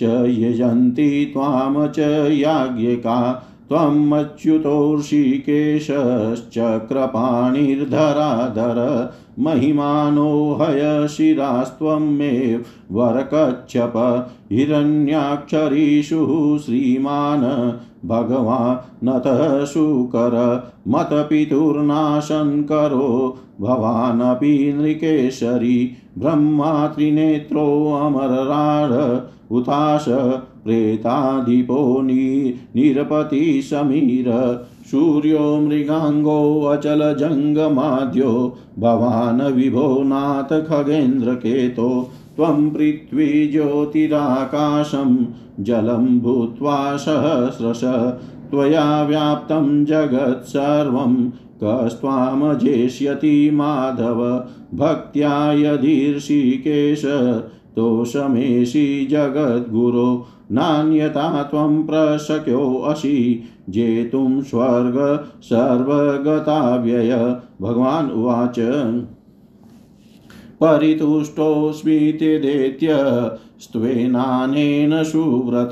च यजन्ति त्वां च याज्ञिका त्वमच्युतो ऋषिकेशश्चक्रपाणिर्धराधर महिमानो हयशिरास्त्वं मे वरकच्छप, हिरण्याक्षरीषु श्रीमान् भगवानतः शुकर मतपितुर्नाशं करो भवानपि नृकेशरी, ब्रह्मा त्रिनेत्रोऽमरराढ उताश प्रेताधिपो निरपतिशमीर सूर्यो मृगाङ्गोऽचलजङ्गमाद्यो भवान् विभो नाथ खगेन्द्रकेतो त्वं पृथ्वी ज्योतिराकाशं, जलं भूत्वा सहस्रश, त्वया व्याप्तं जगत् सर्वं कस्त्वामजेष्यति माधव, भक्त्या यदीर्षिकेश तोषमेषि जगद्गुरो नान्यता त्वं प्रशक्योऽसि जेतुं स्वर्ग सर्वगताव्यय। भगवान् उवाच। परितुष्टोऽस्मि तेदेत्य, स्त्वेनानेन सुव्रत,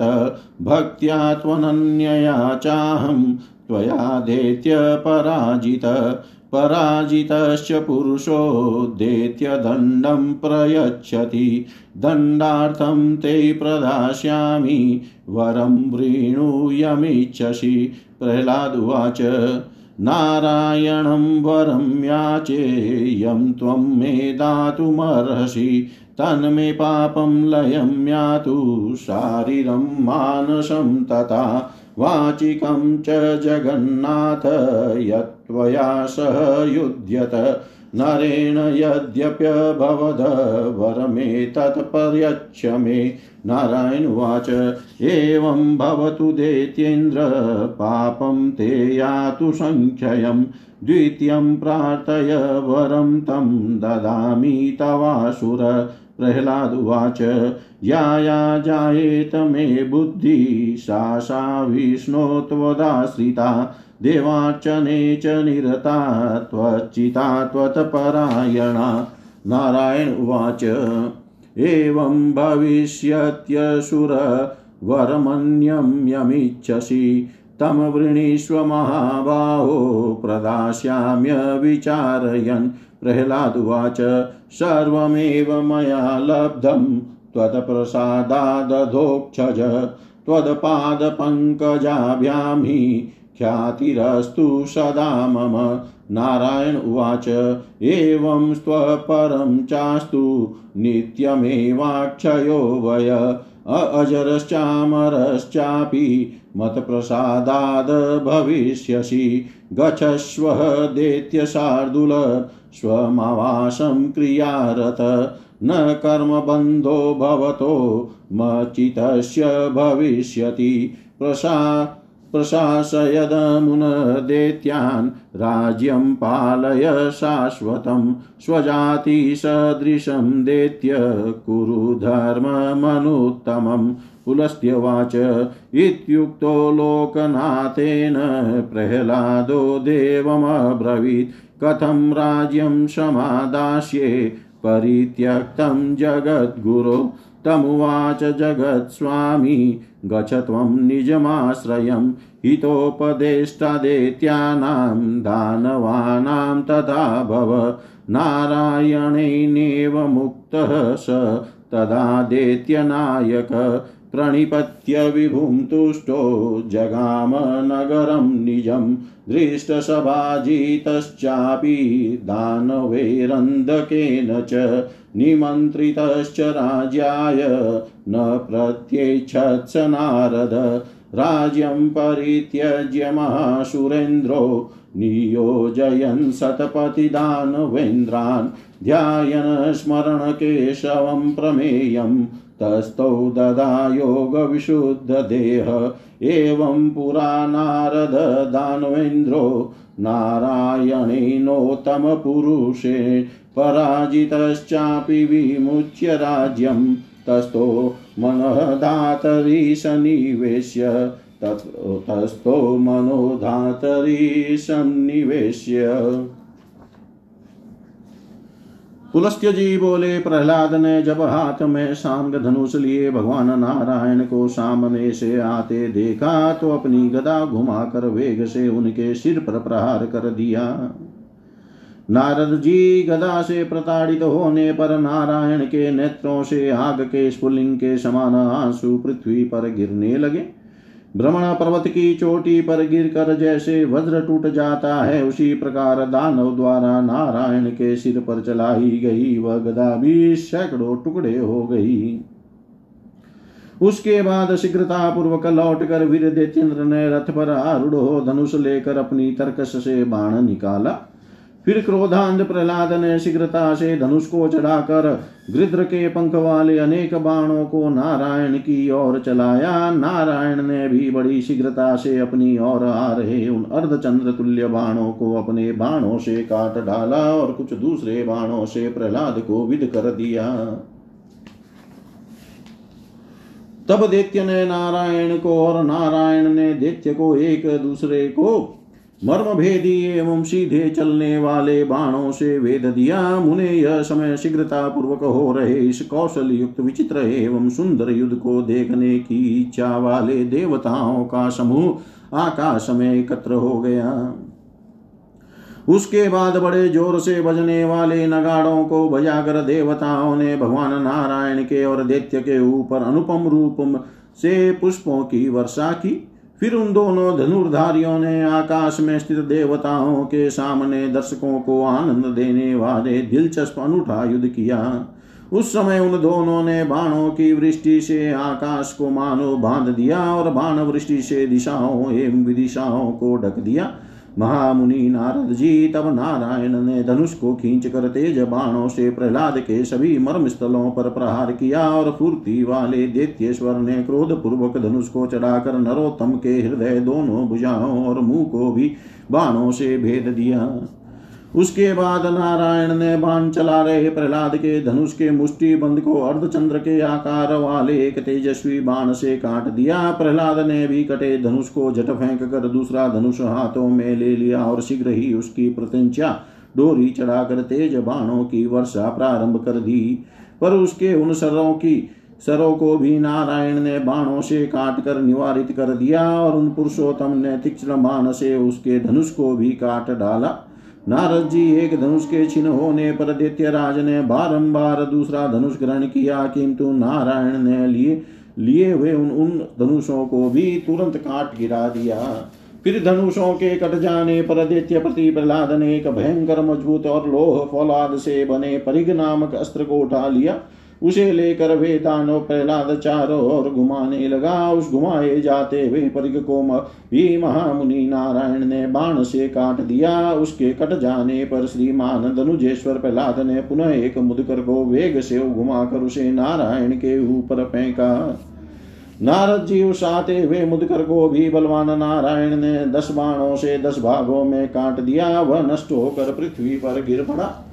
भक्त्या त्वनन्यया चाहं, त्वया देत्य पराजित। पराजितश्च पुरुषो देत्यदण्डं प्रयच्छति। दण्डार्थं ते प्रदास्यामि, वरं वृणूयमिच्छसि प्रह्लादुवाच नारायणं वरं याचेयं, त्वं मे दातुमर्हसि। तन्मे पापं लयं यातु, शारीरं मानसं तथा। वाचिकं च जगन्नाथ, यत्त्वया सह युध्यत। नरेण यद्यप्यभवद वरमेतत्पर्यच्छ मे नारायण उवाच, एवं भवतु दैत्येन्द्र, पापं ते यातु सङ्ख्ययं द्वितीयं प्रार्थय, वरं तं ददामि तवासुर प्रह्लादुवाच या या जायेत मे बुद्धि, सा सा विष्णो त्वदाश्रिता देवार्चने च निरता त्वच्चिता त्वत्परायणा। नारायण उवाच। एवं भविष्यत्यसुर वरमन्यं यमिच्छसि तं वृणीष्व महाबाहो प्रदास्याम्यविचारयन्। प्रह्लादुवाच सर्वमेव मया लब्धं। त्वत्प्रसादादधोक्षज। त्वत्पादपङ्कजाभ्यां हि ख्यातिरस्तु सदा मम। नारायण उवाच, एवं स्वपरं चास्तु, नित्यमेवाक्षयो वय। अजरश्चामरश्चापि मत्प्रसादाद् भविष्यसि। गच्छस्व दैत्यशार्दूल, स्वमावासं क्रियारत। न कर्मबन्धो भवतो मचितस्य भविष्यति। प्रसा प्रशासयदमुनदैत्यान् राज्यं पालय शाश्वतं स्वजातिसदृशं दैत्य कुरु धर्ममनुत्तमम् पुलस्त्यवाच इत्युक्तो लोकनाथेन प्रह्लादो देवमब्रवीत्। कथं राज्यं समादास्ये, परित्यक्तं जगद्गुरो तमुवाच जगत्स्वामी गच त्वं निजमाश्रयं हितोपदेष्टादेत्यानां दानवानां तथा भव। नारायणेनेव मुक्तः स तदादेत्यनायक प्रणिपत्य विभुं तुष्टो जगाम नगरं निजं दृष्टसभाजितश्चापि दानवैरन्धकेन च निमन्त्रितश्च राज्याय न प्रत्येच्छत्स नारद। राज्यं परित्यज्य महासुरेन्द्रो नियोजयन् शतपतिदानवेन्द्रान् ध्यायन् स्मरणकेशवं प्रमेयं, तस्थौ ददा योगविशुद्धदेह, एवं पुरा नारद दानवेन्द्रो नारायणेनोत्तमपुरुषे पराजितश्चापि विमुच्य राज्यं, तस्थो मनोधातरी सन्निवेश्य तस्थो मनोधातरी सन्निवेश्य पुलस्त्य जी बोले प्रहलाद ने जब हाथ में सांग धनुष लिए भगवान नारायण को सामने से आते देखा तो अपनी गदा घुमाकर वेग से उनके सिर पर प्रहार कर दिया नारद जी गदा से प्रताड़ित होने पर नारायण के नेत्रों से आग के स्फुलिंग के समान आँसू पृथ्वी पर गिरने लगे भ्रमण पर्वत की चोटी पर गिरकर जैसे वज्र टूट जाता है, उसी प्रकार दानव द्वारा नारायण के सिर पर चलाई गई वह गदा भी सैकड़ों टुकड़े हो गई। उसके बाद शीघ्रता पूर्वक लौट कर वीर देतेन्द्र ने रथ पर आरूढ़ धनुष लेकर अपनी तर्कस से बाण निकाला। फिर क्रोधांध प्रहलाद ने शीघ्रता से धनुष को चढ़ाकर गृद्र के पंख वाले अनेक बाणों को नारायण की ओर चलाया। नारायण ने भी बड़ी शीघ्रता से अपनी ओर आ रहे उन अर्धचंद्र तुल्य बाणों को अपने बाणों से काट डाला और कुछ दूसरे बाणों से प्रहलाद को विद कर दिया। तब दैत्य ने नारायण को और नारायण ने दैत्य को एक दूसरे को मर्म भेदी एवं सीधे चलने वाले बाणों से वेद दिया। मुने यह समय शीघ्रता पूर्वक हो रहे। इस कौशल युक्त विचित्र एवं सुंदर युद्ध को देखने की इच्छा वाले देवताओं का समूह आकाश में एकत्र हो गया। उसके बाद बड़े ज़ोर से बजने वाले नगाड़ों को बजाकर देवताओं ने भगवान नारायण के और दैत्य के ऊपर अनुपम रूप से पुष्पों की वर्षा की। फिर उन दोनों धनुर्धारियों ने आकाश में स्थित देवताओं के सामने दर्शकों को आनंद देने वाले दिलचस्प अनूठा युद्ध किया। उस समय उन दोनों ने बाणों की वृष्टि से आकाश को मानो बाँध दिया और बाण वृष्टि से दिशाओं एवं विदिशाओं को ढक दिया। महामुनि नारद जी, तब नारायण ने धनुष को खींच कर तेज बाणों से प्रहलाद के सभी मर्म स्थलों पर प्रहार किया और फूर्ति वाले देतेश्वर ने क्रोध पूर्वक धनुष को चढ़ाकर नरोत्तम के हृदय दोनों भुजाओं और मुँह को भी बाणों से भेद दिया। उसके बाद नारायण ने बाण चला रहे प्रहलाद के, धनुष के मुष्टि बंद को अर्धचंद्र के आकार वाले एक तेजस्वी बाण से काट दिया। प्रहलाद ने भी कटे धनुष को झट फेंक कर दूसरा धनुष हाथों में ले लिया और शीघ्र ही उसकी प्रत्यंचा डोरी चढ़ाकर तेज बाणों की वर्षा प्रारंभ कर दी। पर उसके उन सरों की, सरों को भी नारायण ने बाणों से काट कर निवारित कर दिया और उन पुरुषोत्तम ने तीक्ष्ण बाण से उसके धनुष को भी काट डाला। नारद जी एक धनुष के छिन्न होने पर दैत्य राज ने बारंबार दूसरा धनुष ग्रहण किया, किंतु नारायण ने लिए लिए हुए उन उन धनुषों को भी तुरंत काट गिरा दिया। फिर धनुषों के कट जाने पर दैत्य प्रति प्रहलाद ने एक भयंकर, मज़बूत और लोह फौलाद से बने परिग नामक अस्त्र को उठा लिया। उसे लेकर वे दानव प्रहलाद चारों ओर घुमाने लगा। उस घुमाए जाते हुए परिग को भी महामुनि नारायण ने बाण से काट दिया। उसके कट जाने पर श्रीमान धनुजेश्वर प्रहलाद ने पुनः एक मुदकर को वेग से घुमाकर उसे नारायण के ऊपर फेंका। नारद जी उस आते हुए मुदकर को भी बलवान नारायण ने दस बाणों से दस भागों में काट दिया। वह नष्ट होकर पृथ्वी पर गिर पड़ा।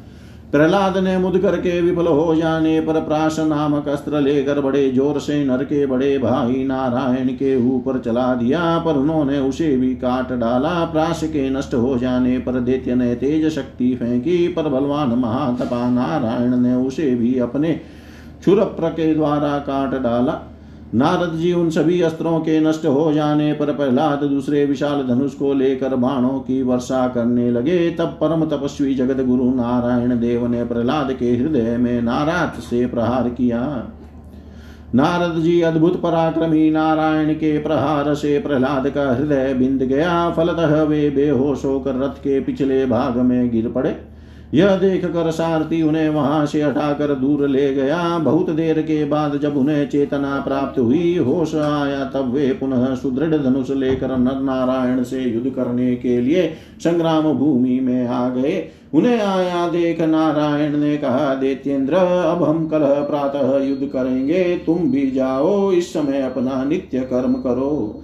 प्रहलाद ने मुद करके विफल हो जाने पर प्राश नामक अस्त्र लेकर बड़े ज़ोर से नर के बड़े भाई नारायण के ऊपर चला दिया, पर उन्होंने उसे भी काट डाला। प्राश के नष्ट हो जाने पर दैत्य ने तेज शक्ति फेंकी, पर बलवान महातपा नारायण ने उसे भी अपने छुरप्र के द्वारा काट डाला। नारद जी उन सभी अस्त्रों के नष्ट हो जाने पर प्रहलाद दूसरे विशाल धनुष को लेकर बाणों की वर्षा करने लगे। तब परम तपस्वी जगत गुरु नारायण देव ने प्रहलाद के हृदय में नाराज़ से प्रहार किया। नारद जी अद्भुत पराक्रमी नारायण के प्रहार से प्रहलाद का हृदय बिंद गया। फलतः वे बेहोश होकर रथ के पिछले भाग में गिर पड़े। यह देख कर सारथी उन्हें वहाँ से हटाकर दूर ले गया। बहुत देर के बाद जब उन्हें चेतना प्राप्त हुई, होश आया, तब वे पुनः सुदृढ़ धनुष लेकर नर नारायण से युद्ध करने के लिए संग्राम भूमि में आ गए। उन्हें आया देख नारायण ने कहा देतेन्द्र अब हम कल प्रातः युद्ध करेंगे। तुम भी जाओ, इस समय अपना नित्य कर्म करो।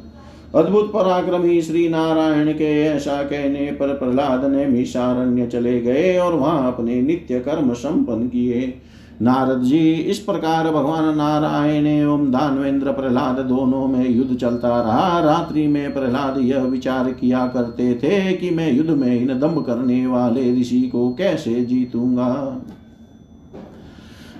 अद्भुत पराक्रमी श्री नारायण के ऐसा कहने पर प्रहलाद ने मिशारण्य चले गए और वहाँ अपने नित्य कर्म संपन्न किए। नारद जी, इस प्रकार भगवान नारायण एवं दानवेंद्र प्रहलाद दोनों में युद्ध चलता रहा। रात्रि में प्रहलाद यह विचार किया करते थे कि मैं युद्ध में इन दम्भ करने वाले ऋषि को कैसे जीतूँगा।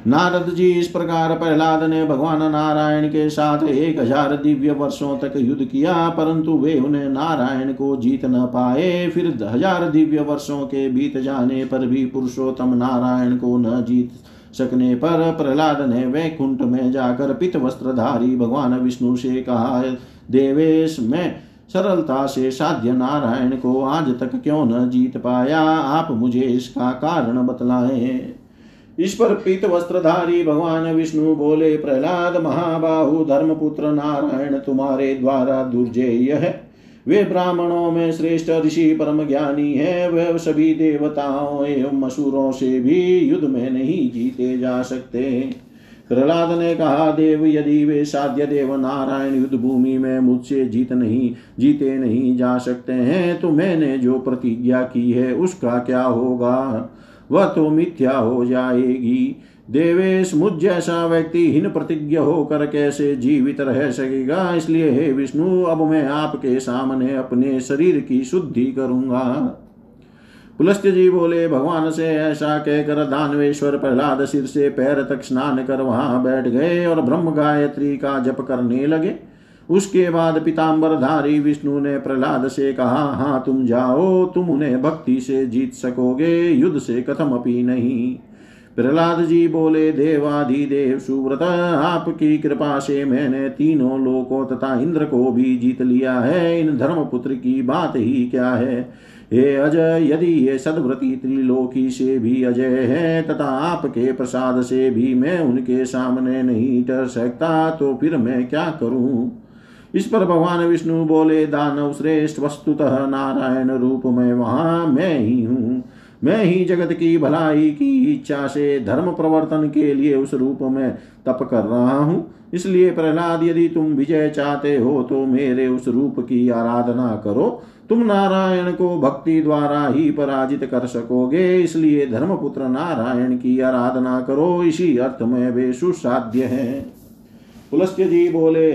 नारद जी इस प्रकार प्रहलाद ने भगवान नारायण के साथ एक हज़ार दिव्य वर्षों तक युद्ध किया, परंतु वे उन्हें नारायण को जीत न पाए। फिर हज़ार दिव्य वर्षों के बीत जाने पर भी पुरुषोत्तम नारायण को न जीत सकने पर प्रहलाद ने वैकुंठ में जाकर पित वस्त्रधारी भगवान विष्णु से कहा, देवेश, मैं सरलता से साध्य नारायण को आज तक क्यों न जीत पाया? आप मुझे इसका कारण बतलाएँ। इस वस्त्रधारी भगवान विष्णु बोले, प्रहलाद महाबाहु, धर्मपुत्र नारायण, तुम्हारे द्वारा दुर्जय है। वे ब्राह्मणों में श्रेष्ठ ऋषि परम ज्ञानी है। वह सभी देवताओं एवं असुरों से भी युद्ध में नहीं जीते जा सकते प्रहलाद ने कहा, देव, यदि वे साध्य देव नारायण युद्ध भूमि में मुझसे जीत नहीं, जीते नहीं जा सकते हैं तो मैंने जो प्रतिज्ञा की है, उसका क्या होगा? वह तो मिथ्या हो जाएगी। देवेश, मुझ जैसा व्यक्ति हीन प्रतिज्ञ होकर कैसे जीवित रह सकेगा? इसलिए हे विष्णु, अब मैं आपके सामने अपने शरीर की शुद्धि करूँगा। पुलस्त्य जी बोले, भगवान से ऐसा कहकर दानवेश्वर प्रहलाद सिर से पैर तक स्नान कर वहाँ बैठ गए और ब्रह्म गायत्री का जप करने लगे। उसके बाद पिताम्बर धारी विष्णु ने प्रहलाद से कहा हाँ तुम जाओ, तुम उन्हें भक्ति से जीत सकोगे, युद्ध से कथम अपी नहीं। प्रहलाद जी बोले देवाधिदेव सुव्रत, आपकी कृपा से मैंने तीनों लोकों तथा इंद्र को भी जीत लिया है। इन धर्मपुत्र की बात ही क्या है? हे अजय, यदि ये सदव्रती त्रिलोकी से भी अजय है तथा आपके प्रसाद से भी मैं उनके सामने नहीं डर सकता तो फिर मैं क्या करूँ? इस पर भगवान विष्णु बोले, दानव श्रेष्ठ वस्तुतः नारायण रूप में वहाँ, मैं ही हूँ। मैं ही जगत की भलाई की इच्छा से धर्म प्रवर्तन के लिए उस रूप में तप कर रहा हूँ। इसलिए प्रहलाद, यदि तुम विजय चाहते हो तो मेरे उस रूप की आराधना करो। तुम नारायण को भक्ति द्वारा ही पराजित कर सकोगे। इसलिए धर्मपुत्र नारायण की आराधना करो। इसी अर्थ में वे सुसाध्य है। पुलस्त्य जी बोले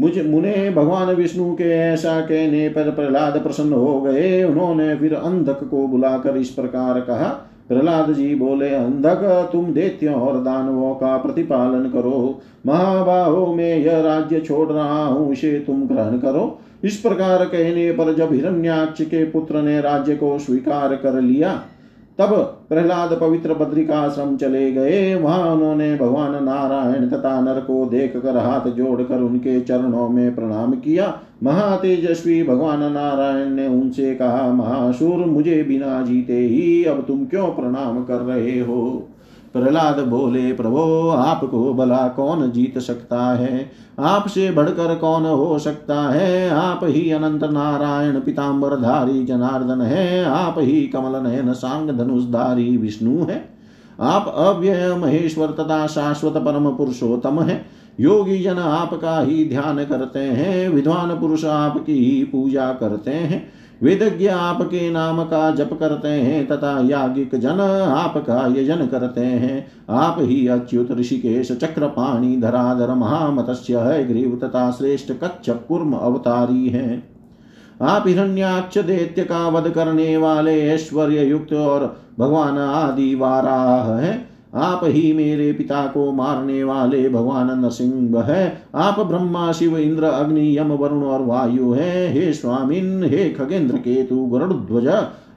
मुझ, मुने भगवान विष्णु के ऐसा कहने पर प्रहलाद प्रसन्न हो गए। उन्होंने फिर अंधक को बुलाकर इस प्रकार कहा, प्रहलाद जी बोले, अंधक, तुम देत्यों और दानवों का प्रतिपालन करो। महाबाहो, में यह राज्य छोड़ रहा हूँ, इसे तुम ग्रहण करो। इस प्रकार कहने पर जब हिरण्याक्ष के पुत्र ने राज्य को स्वीकार कर लिया तब प्रहलाद पवित्र बद्रिकाश्रम चले गए। वहाँ उन्होंने भगवान नारायण तथा नर को देख कर हाथ जोड़कर उनके चरणों में प्रणाम किया। महातेजस्वी भगवान नारायण ने उनसे कहा, महाशूर, मुझे बिना जीते ही अब तुम क्यों प्रणाम कर रहे हो? प्रहलाद बोले, प्रभो, आपको भला कौन जीत सकता है? आपसे बढ़कर कौन हो सकता है? आप ही अनंत नारायण पिताम्बर धारी जनार्दन है। आप ही कमल नयन सांग धनुषधारी विष्णु है। आप अव्यय महेश्वर तथा शाश्वत परम पुरुषोत्तम है। योगी जन आपका ही ध्यान करते हैं। विद्वान पुरुष आपकी ही पूजा करते हैं। वेदज्ञ आपके नाम का जप करते हैं तथा याज्ञिक जन आपका यजन करते हैं। आप ही अच्युत ऋषिकेश चक्र पाणी धराधर महामत्स्य है ग्रीव तथा श्रेष्ठ कच्छ कुर्म अवतारी हैं। आप हिरण्याक्ष दैत्य का वध करने वाले ऐश्वर्य युक्त और भगवान आदि वाराह हैं। आप ही मेरे पिता को मारने वाले भगवान नरसिंह है। आप ब्रह्मा, शिव, इंद्र, अग्नि, यम, वरुण और वायु है। हे स्वामिन, हे खगेंद्र, केतु, गरुड़, ध्वज,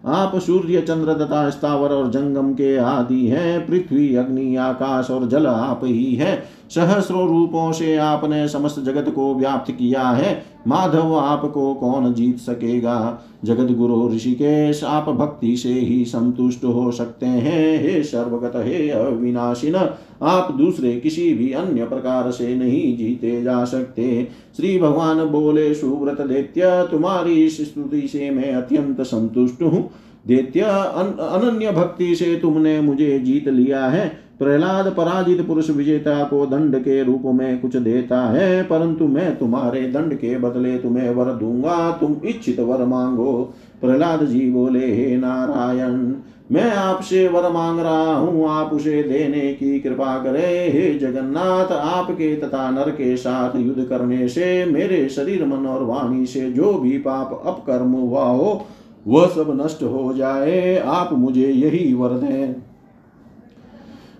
आप सूर्य, चंद्र, तथा स्थावर और जंगम के आदि हैं। पृथ्वी, अग्नि, आकाश और जल आप ही है। सहस्रो रूपों से आपने समस्त जगत को व्याप्त किया है। माधव आपको कौन जीत सकेगा? जगत गुरु ऋषिकेश आप भक्ति से ही संतुष्ट हो सकते हैं। हे सर्वगत, हे अविनाशिन, आप दूसरे किसी भी अन्य प्रकार से नहीं जीते जा सकते। श्री भगवान बोले, सुव्रत दैत्य, तुम्हारी इस स्तुति से मैं अत्यंत संतुष्ट हूँ। दैत्य अनन्य भक्ति से तुमने मुझे जीत लिया है। प्रहलाद पराजित पुरुष विजेता को दंड के रूप में कुछ देता है, परंतु मैं तुम्हारे दंड के बदले तुम्हें वर दूँगा, तुम इच्छित वर मांगो। प्रहलाद जी बोले, हे नारायण, मैं आपसे वर मांग रहा हूँ, आप उसे देने की कृपा करे। हे जगन्नाथ, आपके तथा नर के साथ युद्ध करने से मेरे शरीर, मन और वाणी से जो भी पाप, अपकर्म हुआ हो, वह सब नष्ट हो जाए। आप मुझे यही वर दें।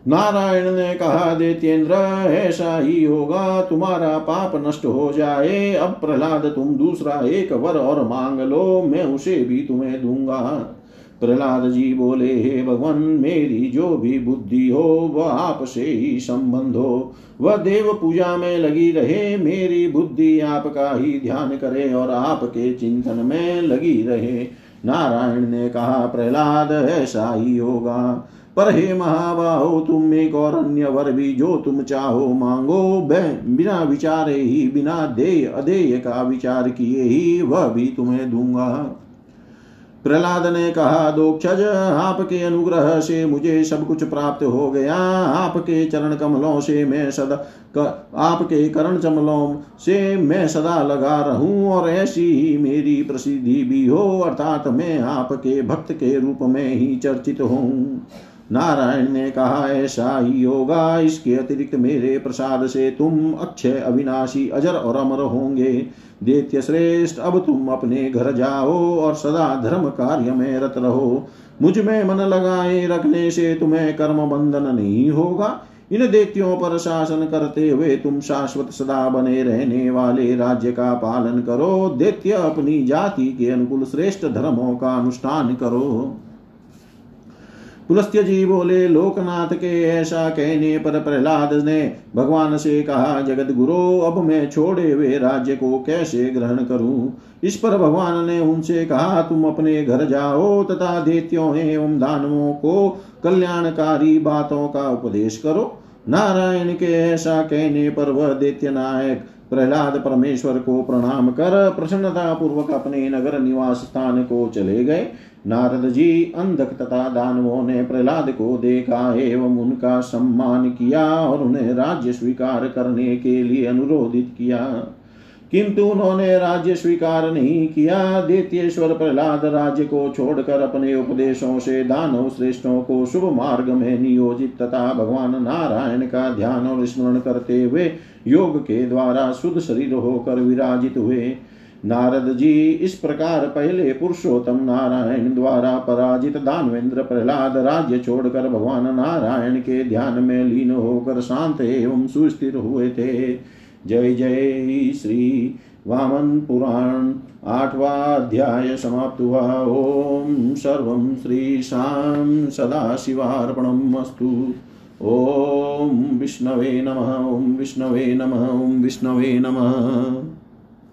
नारायण ने कहा देतेन्द्र ऐसा ही होगा, तुम्हारा पाप नष्ट हो जाए। अब प्रहलाद, तुम दूसरा एक वर और मांग लो, मैं उसे भी तुम्हें दूँगा। प्रहलाद जी बोले, हे भगवान, मेरी जो भी बुद्धि हो, वह आपसे ही संबंध हो। वह देव पूजा में लगी रहे, मेरी बुद्धि आपका ही ध्यान करे और आपके चिंतन में लगी रहे। नारायण ने कहा, प्रहलाद, ऐसा ही होगा। पर हे महाबाहो तुम एक और अन्य वर भी जो तुम चाहो मांगो। बिना विचारे ही बिना देय अदेय का विचार किए ही वह भी तुम्हें दूँगा। प्रहलाद ने कहा दोक्षज आपके अनुग्रह से मुझे सब कुछ प्राप्त हो गया। आपके चरण कमलों से मैं सदा क, आपके करण चमलों से मैं सदा लगा रहूँ और ऐसी ही मेरी प्रसिद्धि भी हो। अर्थात मैं आपके भक्त के रूप में ही चर्चित हूँ नारायण ने कहा ऐसा ही होगा इसके अतिरिक्त मेरे प्रसाद से तुम अक्षय, अविनाशी, अजर और अमर होंगे। दैत्य श्रेष्ठ, अब तुम अपने घर जाओ और सदा धर्म कार्य में रत रहो। मुझमें मन लगाए रखने से तुम्हें कर्म बंधन नहीं होगा। इन देत्यों पर शासन करते हुए तुम शाश्वत सदा बने रहने वाले राज्य का पालन करो। दैत्य अपनी जाति के अनुकूल श्रेष्ठ धर्मों का अनुष्ठान करो। पुलस्त्य जी बोले लोकनाथ के ऐसा कहने पर प्रहलाद ने भगवान से कहा जगत गुरु अब मैं छोड़े हुए राज्य को कैसे ग्रहण करूँ? इस पर भगवान ने उनसे कहा, तुम अपने घर जाओ तथा देत्यों एवं दानवों को कल्याणकारी बातों का उपदेश करो। नारायण के ऐसा कहने पर वह दैत्य नायक प्रहलाद परमेश्वर को प्रणाम कर प्रसन्नता पूर्वक अपने नगर निवास स्थान को चले गए। नारद जी अंधक तथा दानवों ने प्रहलाद को देखा एवं उनका सम्मान किया और उन्हें राज्य स्वीकार करने के लिए अनुरोधित किया। किंतु उन्होंने राज्य स्वीकार नहीं किया। देत्येश्वर प्रहलाद राज्य को छोड़कर अपने उपदेशों से दानव श्रेष्ठों को शुभ मार्ग में नियोजित तथा भगवान नारायण का ध्यान और स्मरण करते हुए योग के द्वारा शुद्ध शरीर होकर विराजित हुए। नारद जी, इस प्रकार पहले पुरुषोत्तम नारायण द्वारा पराजित दानवेंद्र प्रहलाद राज्य छोड़कर भगवान नारायण के ध्यान में लीन होकर शांत एवं सुस्थिर हुए थे। जय जय श्री वामन पुराण, आठवा अध्याय समाप्त हुआ। ओम सर्व श्री श्रीशां सदाशिवार्पणम् अस्तु ॐ विष्णवे नमः ॐ विष्णवे नमः ॐ विष्णवे नमः।